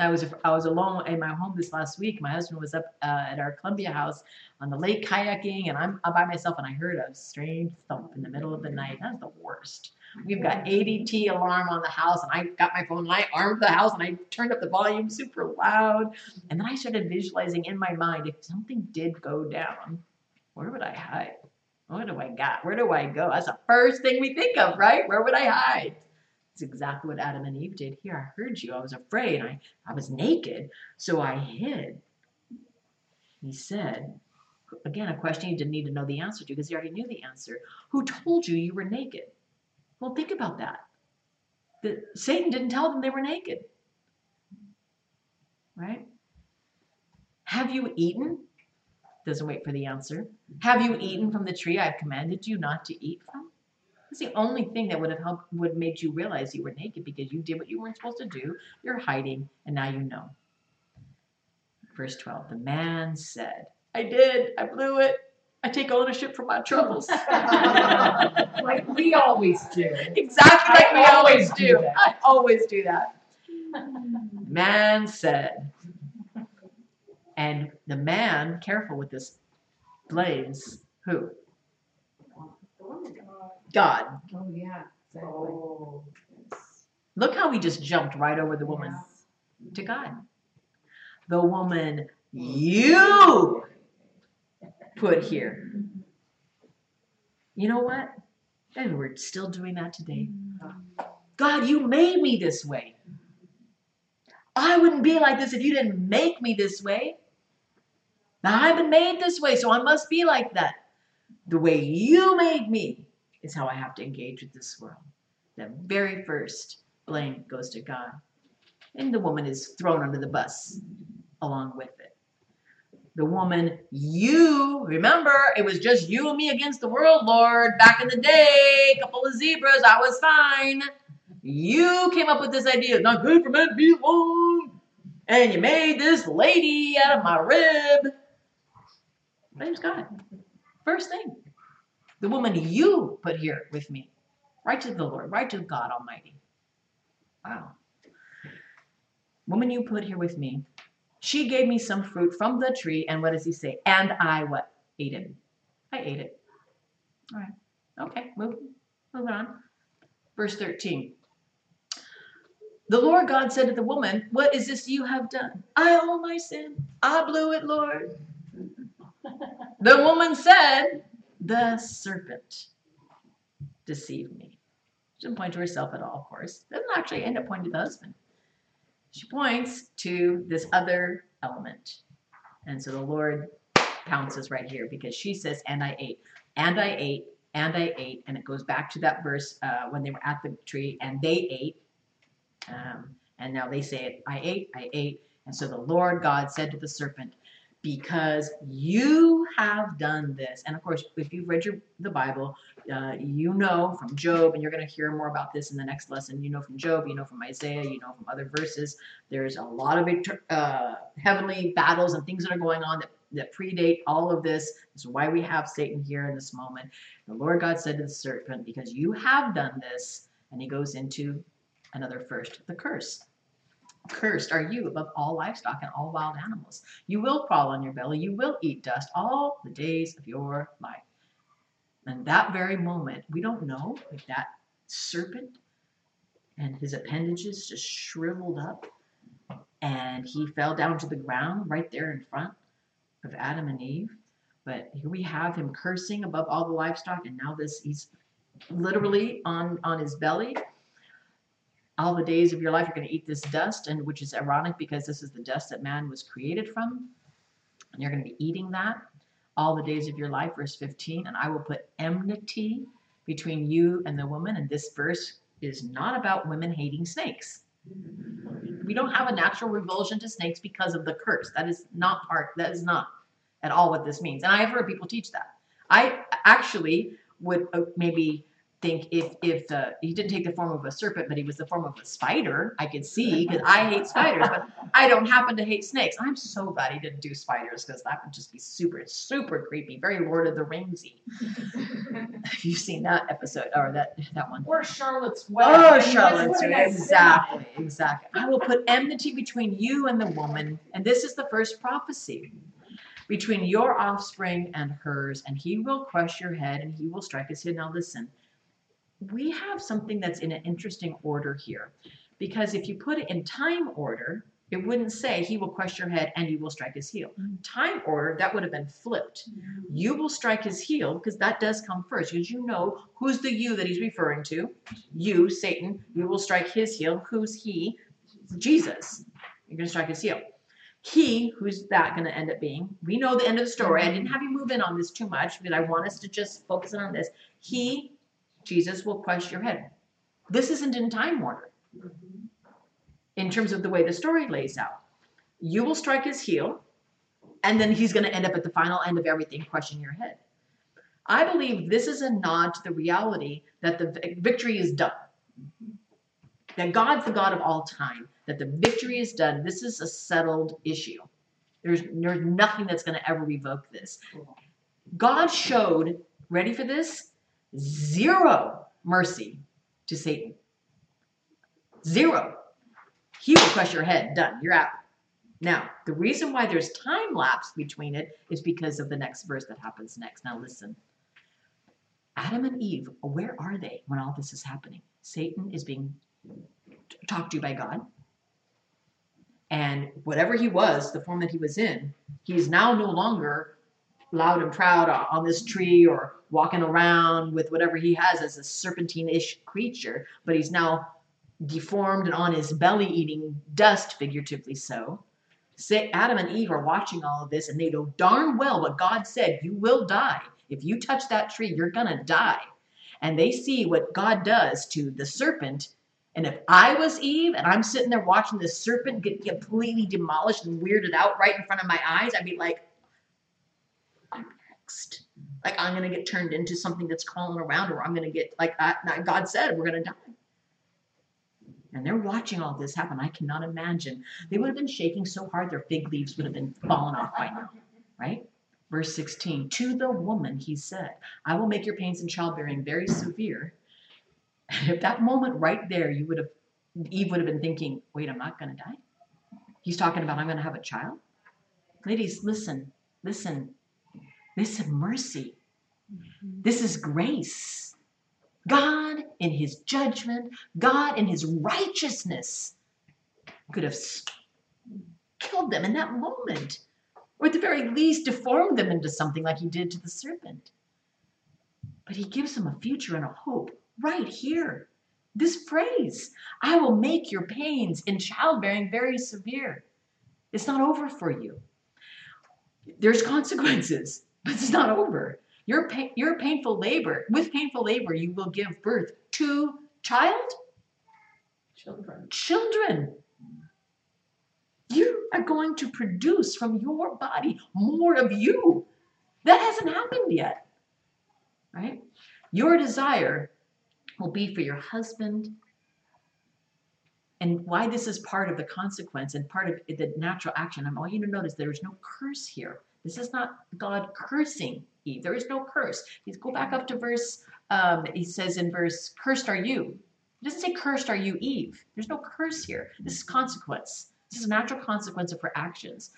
I was I was alone in my home this last week. My husband was up uh, at our Columbia house on the lake kayaking, and I'm by myself, and I heard a strange thump in the middle of the night. That's the worst. We've got ADT alarm on the house, and I got my phone and I armed the house and I turned up the volume super loud. And then I started visualizing in my mind if something did go down, where would I hide? What do I got? Where do I go? That's the first thing we think of, right? Where would I hide? It's exactly what Adam and Eve did. Here, I heard you. I was afraid. I, I was naked, so I hid. He said, again, a question you didn't need to know the answer to because he already knew the answer. Who told you you were naked? Well, think about that. The, Satan didn't tell them they were naked. Right? Have you eaten? Doesn't wait for the answer. Have you eaten from the tree I've commanded you not to eat from? It's the only thing that would have helped would have made you realize you were naked because you did what you weren't supposed to do. You're hiding, and now you know. Verse 12 The man said, I did, I blew it. I take ownership for my troubles. Like we always do. exactly like we always always do. do. I always do that. Man said, and the man, careful with this, blames who? God. Oh, yeah. Exactly. Oh, Look how we just jumped right over the woman to God. The woman you put here. You know what? And we're still doing that today. God, you made me this way. I wouldn't be like this if you didn't make me this way. Now I've been made this way, so I must be like that. The way you made me is how I have to engage with this world. The very first blame goes to God. And the woman is thrown under the bus along with it. The woman, you, remember, it was just you and me against the world, Lord. Back in the day, a couple of zebras, I was fine. You came up with this idea, it's not good for men to be alone. And you made this lady out of my rib. Blames God. First thing. The woman you put here with me. Right to the Lord, right to God Almighty. Wow. Woman you put here with me. She gave me some fruit from the tree, and what does he say? And I what? Ate it. I ate it. All right. Okay, move, moving on. Verse 13. The Lord God said to the woman, What is this you have done? I owe my sin. I blew it, Lord. the woman said, The serpent deceived me. She didn't point to herself at all, of course. Doesn't actually end up pointing to the husband. She points to this other element. And so the Lord pounces right here because she says, And I ate, and I ate, and I ate. And it goes back to that verse uh, when they were at the tree and they ate um, and now they say it, I ate, I ate. And so the Lord God said to the serpent, because you have done this. And of course, if you've read your, the Bible, uh, you know from Job, and you're going to hear more about this in the next lesson. You know from Job, you know from Isaiah, you know from other verses. There's a lot of uh, heavenly battles and things that are going on that, that predate all of this. This is why we have Satan here in this moment. The Lord God said to the serpent, because you have done this, and he goes into another first, the curse. Cursed are you above all livestock and all wild animals. You will crawl on your belly, you will eat dust all the days of your life. And that very moment, we don't know if that serpent and his appendages just shriveled up and he fell down to the ground right there in front of Adam and Eve. But here we have him cursing above all the livestock, and now this he's literally on on his belly all the days of your life you're going to eat this dust and which is ironic because this is the dust that man was created from and you're going to be eating that all the days of your life verse 15 and i will put enmity between you and the woman and this verse is not about women hating snakes. We don't have a natural revulsion to snakes because of the curse. That is not part that is not at all what this means and i have heard people teach that. I actually would uh, maybe think if if uh, he didn't take the form of a serpent, but he was the form of a spider, I could see because I hate spiders, but I don't happen to hate snakes. I'm so glad he didn't do spiders because that would just be super super creepy, very Lord of the Ringsy. Have you seen that episode or that that one? Or Charlotte's Web. Oh, Charlotte's Web. Exactly, exactly. I will put enmity between you and the woman, and this is the first prophecy between your offspring and hers, and he will crush your head and he will strike his head. Now listen, we have something that's in an interesting order here. Because if you put it in time order, it wouldn't say he will crush your head and you will strike his heel. Mm-hmm. Time order, that would have been flipped. Mm-hmm. You will strike his heel because that does come first because you know who's the you that he's referring to. You, Satan, you will strike his heel. Who's he? Jesus. You're going to strike his heel. He, who's that going to end up being? We know the end of the story. I didn't have you move in on this too much because I want us to just focus in on this. He Jesus will crush your head. This isn't in time order mm-hmm. in terms of the way the story lays out. You will strike his heel, and then he's going to end up at the final end of everything, crushing your head. I believe this is a nod to the reality that the victory is done. Mm-hmm. That God's the God of all time, that the victory is done. This is a settled issue. There's, there's nothing that's going to ever revoke this. God showed, ready for this? Zero mercy to Satan. Zero. He will crush your head. Done. You're out. Now, the reason why there's time lapse between it is because of the next verse that happens next. Now, listen. Adam and Eve, where are they when all this is happening? Satan is being talked to by God. And whatever he was, the form that he was in, he's now no longer loud and proud on this tree or walking around with whatever he has as a serpentine-ish creature, but he's now deformed and on his belly eating dust, figuratively so. Say, Adam and Eve are watching all of this and they know darn well what God said, you will die. If you touch that tree, you're gonna die. And they see what God does to the serpent. And if I was Eve and I'm sitting there watching the serpent get completely demolished and weirded out right in front of my eyes, I'd be like, next. Like I'm gonna get turned into something that's crawling around, or I'm gonna get like God said, we're gonna die. And they're watching all this happen. I cannot imagine. They would have been shaking so hard their fig leaves would have been falling off by now, right? Verse 16, to the woman he said, I will make your pains in childbearing very severe. And at that moment right there, you would have, Eve would have been thinking, wait, I'm not going to die? He's talking about I'm going to have a child? Ladies, listen, listen. This is mercy. Mm-hmm. This is grace. God, in his judgment, God, in his righteousness, could have killed them in that moment or at the very least deformed them into something like he did to the serpent. But he gives them a future and a hope right here. This phrase, I will make your pains in childbearing very severe. It's not over for you. There's consequences, but it's not over. Your, pa- your painful labor, with painful labor, you will give birth to child? Children. Children. You are going to produce from your body more of you. That hasn't happened yet. Right? Your desire will be for your husband. And why this is part of the consequence and part of the natural action, I want you to notice there is no curse here. This is not God cursing Eve. There is no curse. He's go back up to verse, um, he says in verse, cursed are you. He doesn't say cursed are you, Eve. There's no curse here. This is consequence. This is a natural consequence of her actions.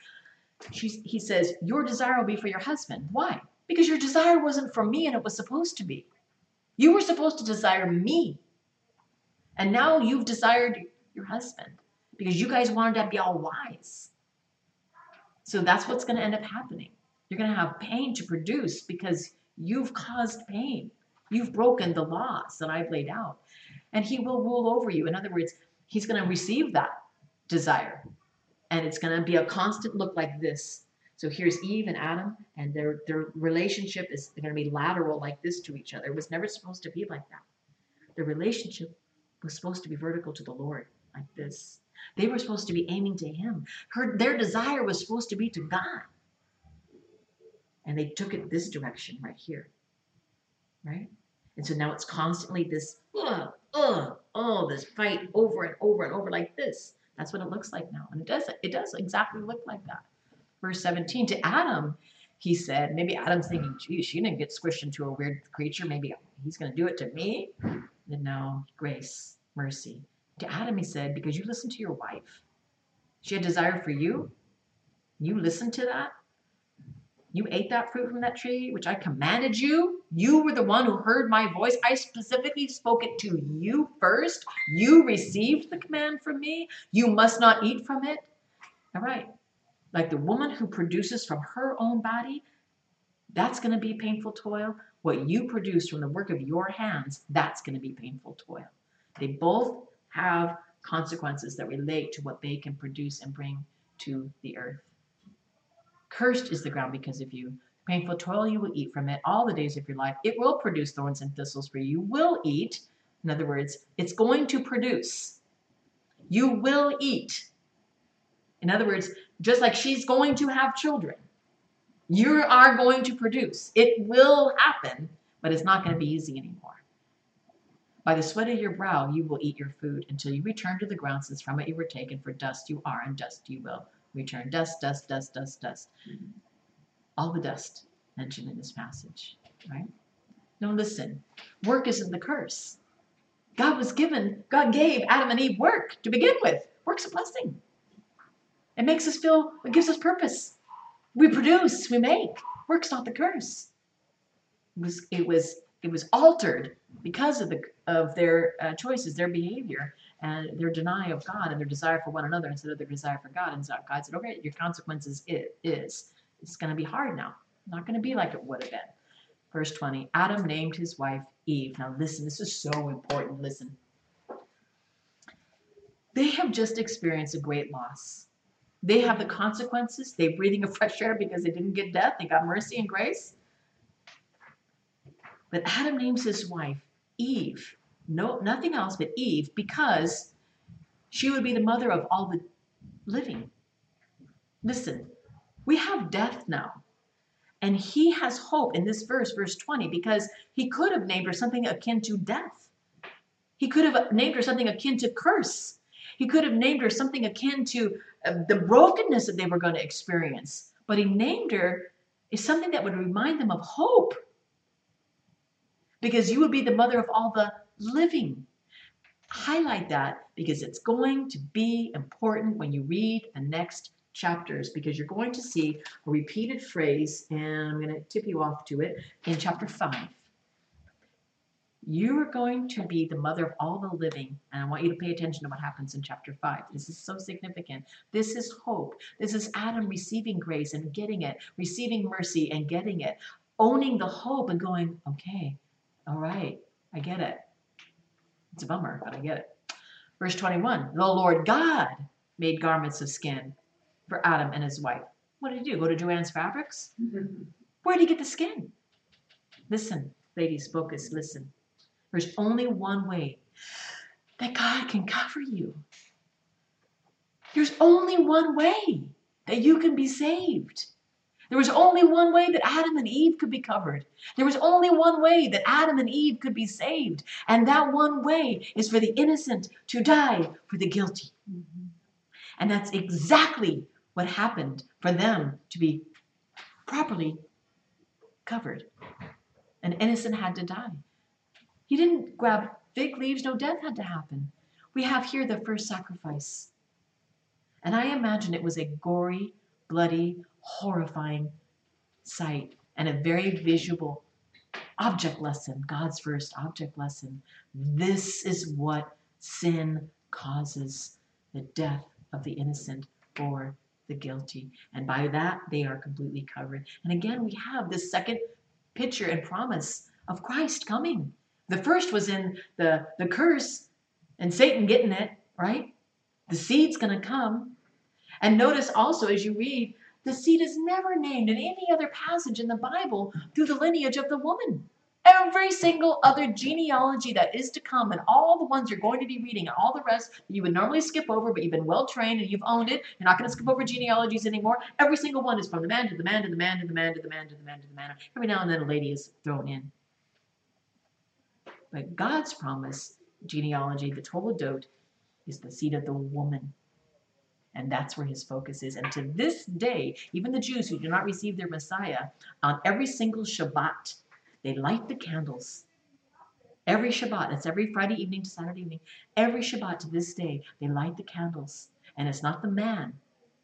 He says, Your desire will be for your husband. Why? Because your desire wasn't for me and it was supposed to be. You were supposed to desire me. And now you've desired your husband because you guys wanted to be all wise. So that's what's going to end up happening. You're going to have pain to produce because you've caused pain. You've broken the laws that I've laid out. And he will rule over you. In other words, he's going to receive that desire. And it's going to be a constant look like this. So here's Eve and Adam, and their, their relationship is going to be lateral like this to each other. It was never supposed to be like that. The relationship was supposed to be vertical to the Lord, like this. They were supposed to be aiming to Him. Her, their desire was supposed to be to God. And they took it this direction right here. Right? And so now it's constantly this, uh, uh, oh, this fight over and over and over like this. That's what it looks like now. And it does it does exactly look like that. Verse 17, to Adam, he said, maybe Adam's thinking, gee, she didn't get squished into a weird creature. Maybe he's going to do it to me. Then no, grace, mercy. To Adam, he said, because you listened to your wife. She had desire for you. You listened to that. You ate that fruit from that tree, which I commanded you. You were the one who heard my voice. I specifically spoke it to you first. You received the command from me. You must not eat from it. All right. Like the woman who produces from her own body, that's going to be painful toil. What you produce from the work of your hands, that's going to be painful toil. They both have consequences that relate to what they can produce and bring to the earth. Cursed is the ground because of you. Painful toil you will eat from it all the days of your life. It will produce thorns and thistles for you. You will eat. In other words, it's going to produce. You will eat. In other words, just like she's going to have children, you are going to produce. It will happen, but it's not going to be easy anymore. By the sweat of your brow you will eat your food until you return to the ground, since from it you were taken, for dust you are, and dust you will return. Dust, dust, dust, dust, dust. Mm-hmm. All the dust mentioned in this passage, right? Now listen, work isn't the curse. God was given, God gave Adam and Eve work to begin with. Work's a blessing. It makes us feel, it gives us purpose. We produce, we make. Work's not the curse. It was, it was, it was altered because of the of their uh, choices, their behavior, and their denial of God and their desire for one another instead of their desire for God. And so God said, okay, your consequences it is. It's going to be hard now. Not going to be like it would have been. Verse 20 Adam named his wife Eve. Now, listen, this is so important. Listen. They have just experienced a great loss. They have the consequences. They're breathing a fresh air because they didn't get death. They got mercy and grace. But Adam names his wife Eve. No, nothing else but Eve because she would be the mother of all the living. Listen, we have death now. And he has hope in this verse, verse 20, because he could have named her something akin to death. He could have named her something akin to curse. He could have named her something akin to uh, the brokenness that they were going to experience. But he named her is something that would remind them of hope. Because you would be the mother of all the living. Highlight that because it's going to be important when you read the next chapters because you're going to see a repeated phrase, and I'm going to tip you off to it in chapter 5. You are going to be the mother of all the living, and I want you to pay attention to what happens in chapter 5. This is so significant. This is hope. This is Adam receiving grace and getting it, receiving mercy and getting it, owning the hope and going, okay, all right, I get it. It's a bummer, but I get it. Verse 21 The Lord God made garments of skin for Adam and his wife. What did he do? Go to Joann's Fabrics? Mm-hmm. Where did he get the skin? Listen, ladies, focus, listen. There's only one way that God can cover you. There's only one way that you can be saved. There was only one way that Adam and Eve could be covered. There was only one way that Adam and Eve could be saved. And that one way is for the innocent to die for the guilty. And that's exactly what happened for them to be properly covered. An innocent had to die. He didn't grab fig leaves, no death had to happen. We have here the first sacrifice. And I imagine it was a gory, bloody, horrifying sight and a very visual object lesson, God's first object lesson. This is what sin causes the death of the innocent or the guilty. And by that, they are completely covered. And again, we have this second picture and promise of Christ coming. The first was in the, the curse and Satan getting it, right? The seed's going to come. And notice also as you read, the seed is never named in any other passage in the Bible through the lineage of the woman. Every single other genealogy that is to come, and all the ones you're going to be reading, and all the rest that you would normally skip over, but you've been well trained and you've owned it, you're not going to skip over genealogies anymore. Every single one is from the man to the man to the man to the man to the man to the man to the man. Every now and then a lady is thrown in. But God's promise, genealogy, the Toledot, is the seed of the woman. And that's where his focus is. And to this day, even the Jews who do not receive their Messiah, on every single Shabbat, they light the candles. Every Shabbat, it's every Friday evening to Saturday evening, every Shabbat to this day, they light the candles. And it's not the man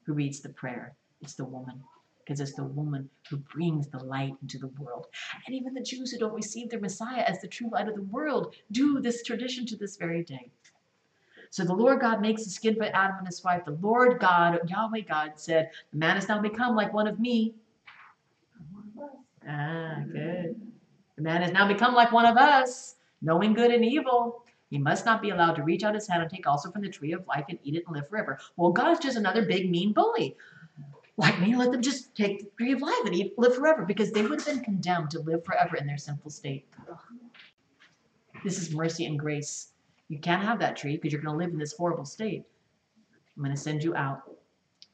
who reads the prayer, it's the woman. Because it's the woman who brings the light into the world. And even the Jews who don't receive their Messiah as the true light of the world do this tradition to this very day. So the Lord God makes the skin for Adam and his wife. The Lord God, Yahweh God, said, The man has now become like one of me. Ah, good. The man has now become like one of us, knowing good and evil. He must not be allowed to reach out his hand and take also from the tree of life and eat it and live forever. Well, God's just another big mean bully. Like me, let them just take the tree of life and eat, live forever, because they would have been condemned to live forever in their sinful state. This is mercy and grace. You can't have that tree because you're going to live in this horrible state. I'm going to send you out.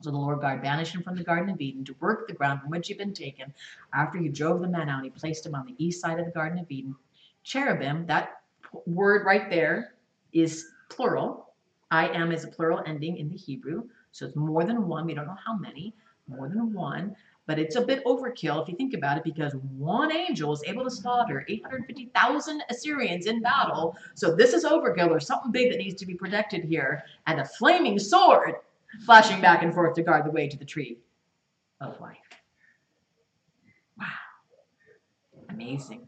So the Lord God banished him from the Garden of Eden to work the ground from which he'd been taken. After he drove the man out, he placed him on the east side of the Garden of Eden. Cherubim, that word right there is plural. I am is a plural ending in the Hebrew. So it's more than one. We don't know how many. More than one. But it's a bit overkill if you think about it because one angel was able to slaughter 850,000 Assyrians in battle. So this is overkill. There's something big that needs to be protected here. And a flaming sword flashing back and forth to guard the way to the tree of life. Wow. Amazing.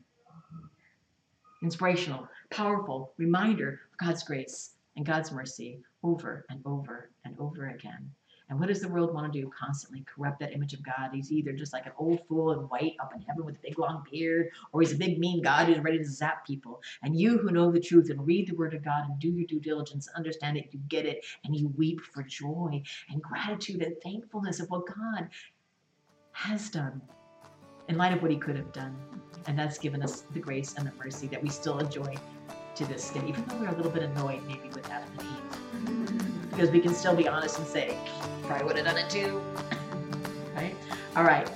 Inspirational, powerful reminder of God's grace, and God's mercy over and over and over again. And what does the world want to do? Constantly corrupt that image of God. He's either just like an old fool in white up in heaven with a big long beard, or he's a big mean God who's ready to zap people. And you who know the truth and read the word of God and do your due diligence, understand it, you get it, and you weep for joy and gratitude and thankfulness of what God has done in light of what he could have done. And that's given us the grace and the mercy that we still enjoy to this day, even though we're a little bit annoyed maybe with Adam and Eve. Because we can still be honest and say, probably would have done it too. right? All right.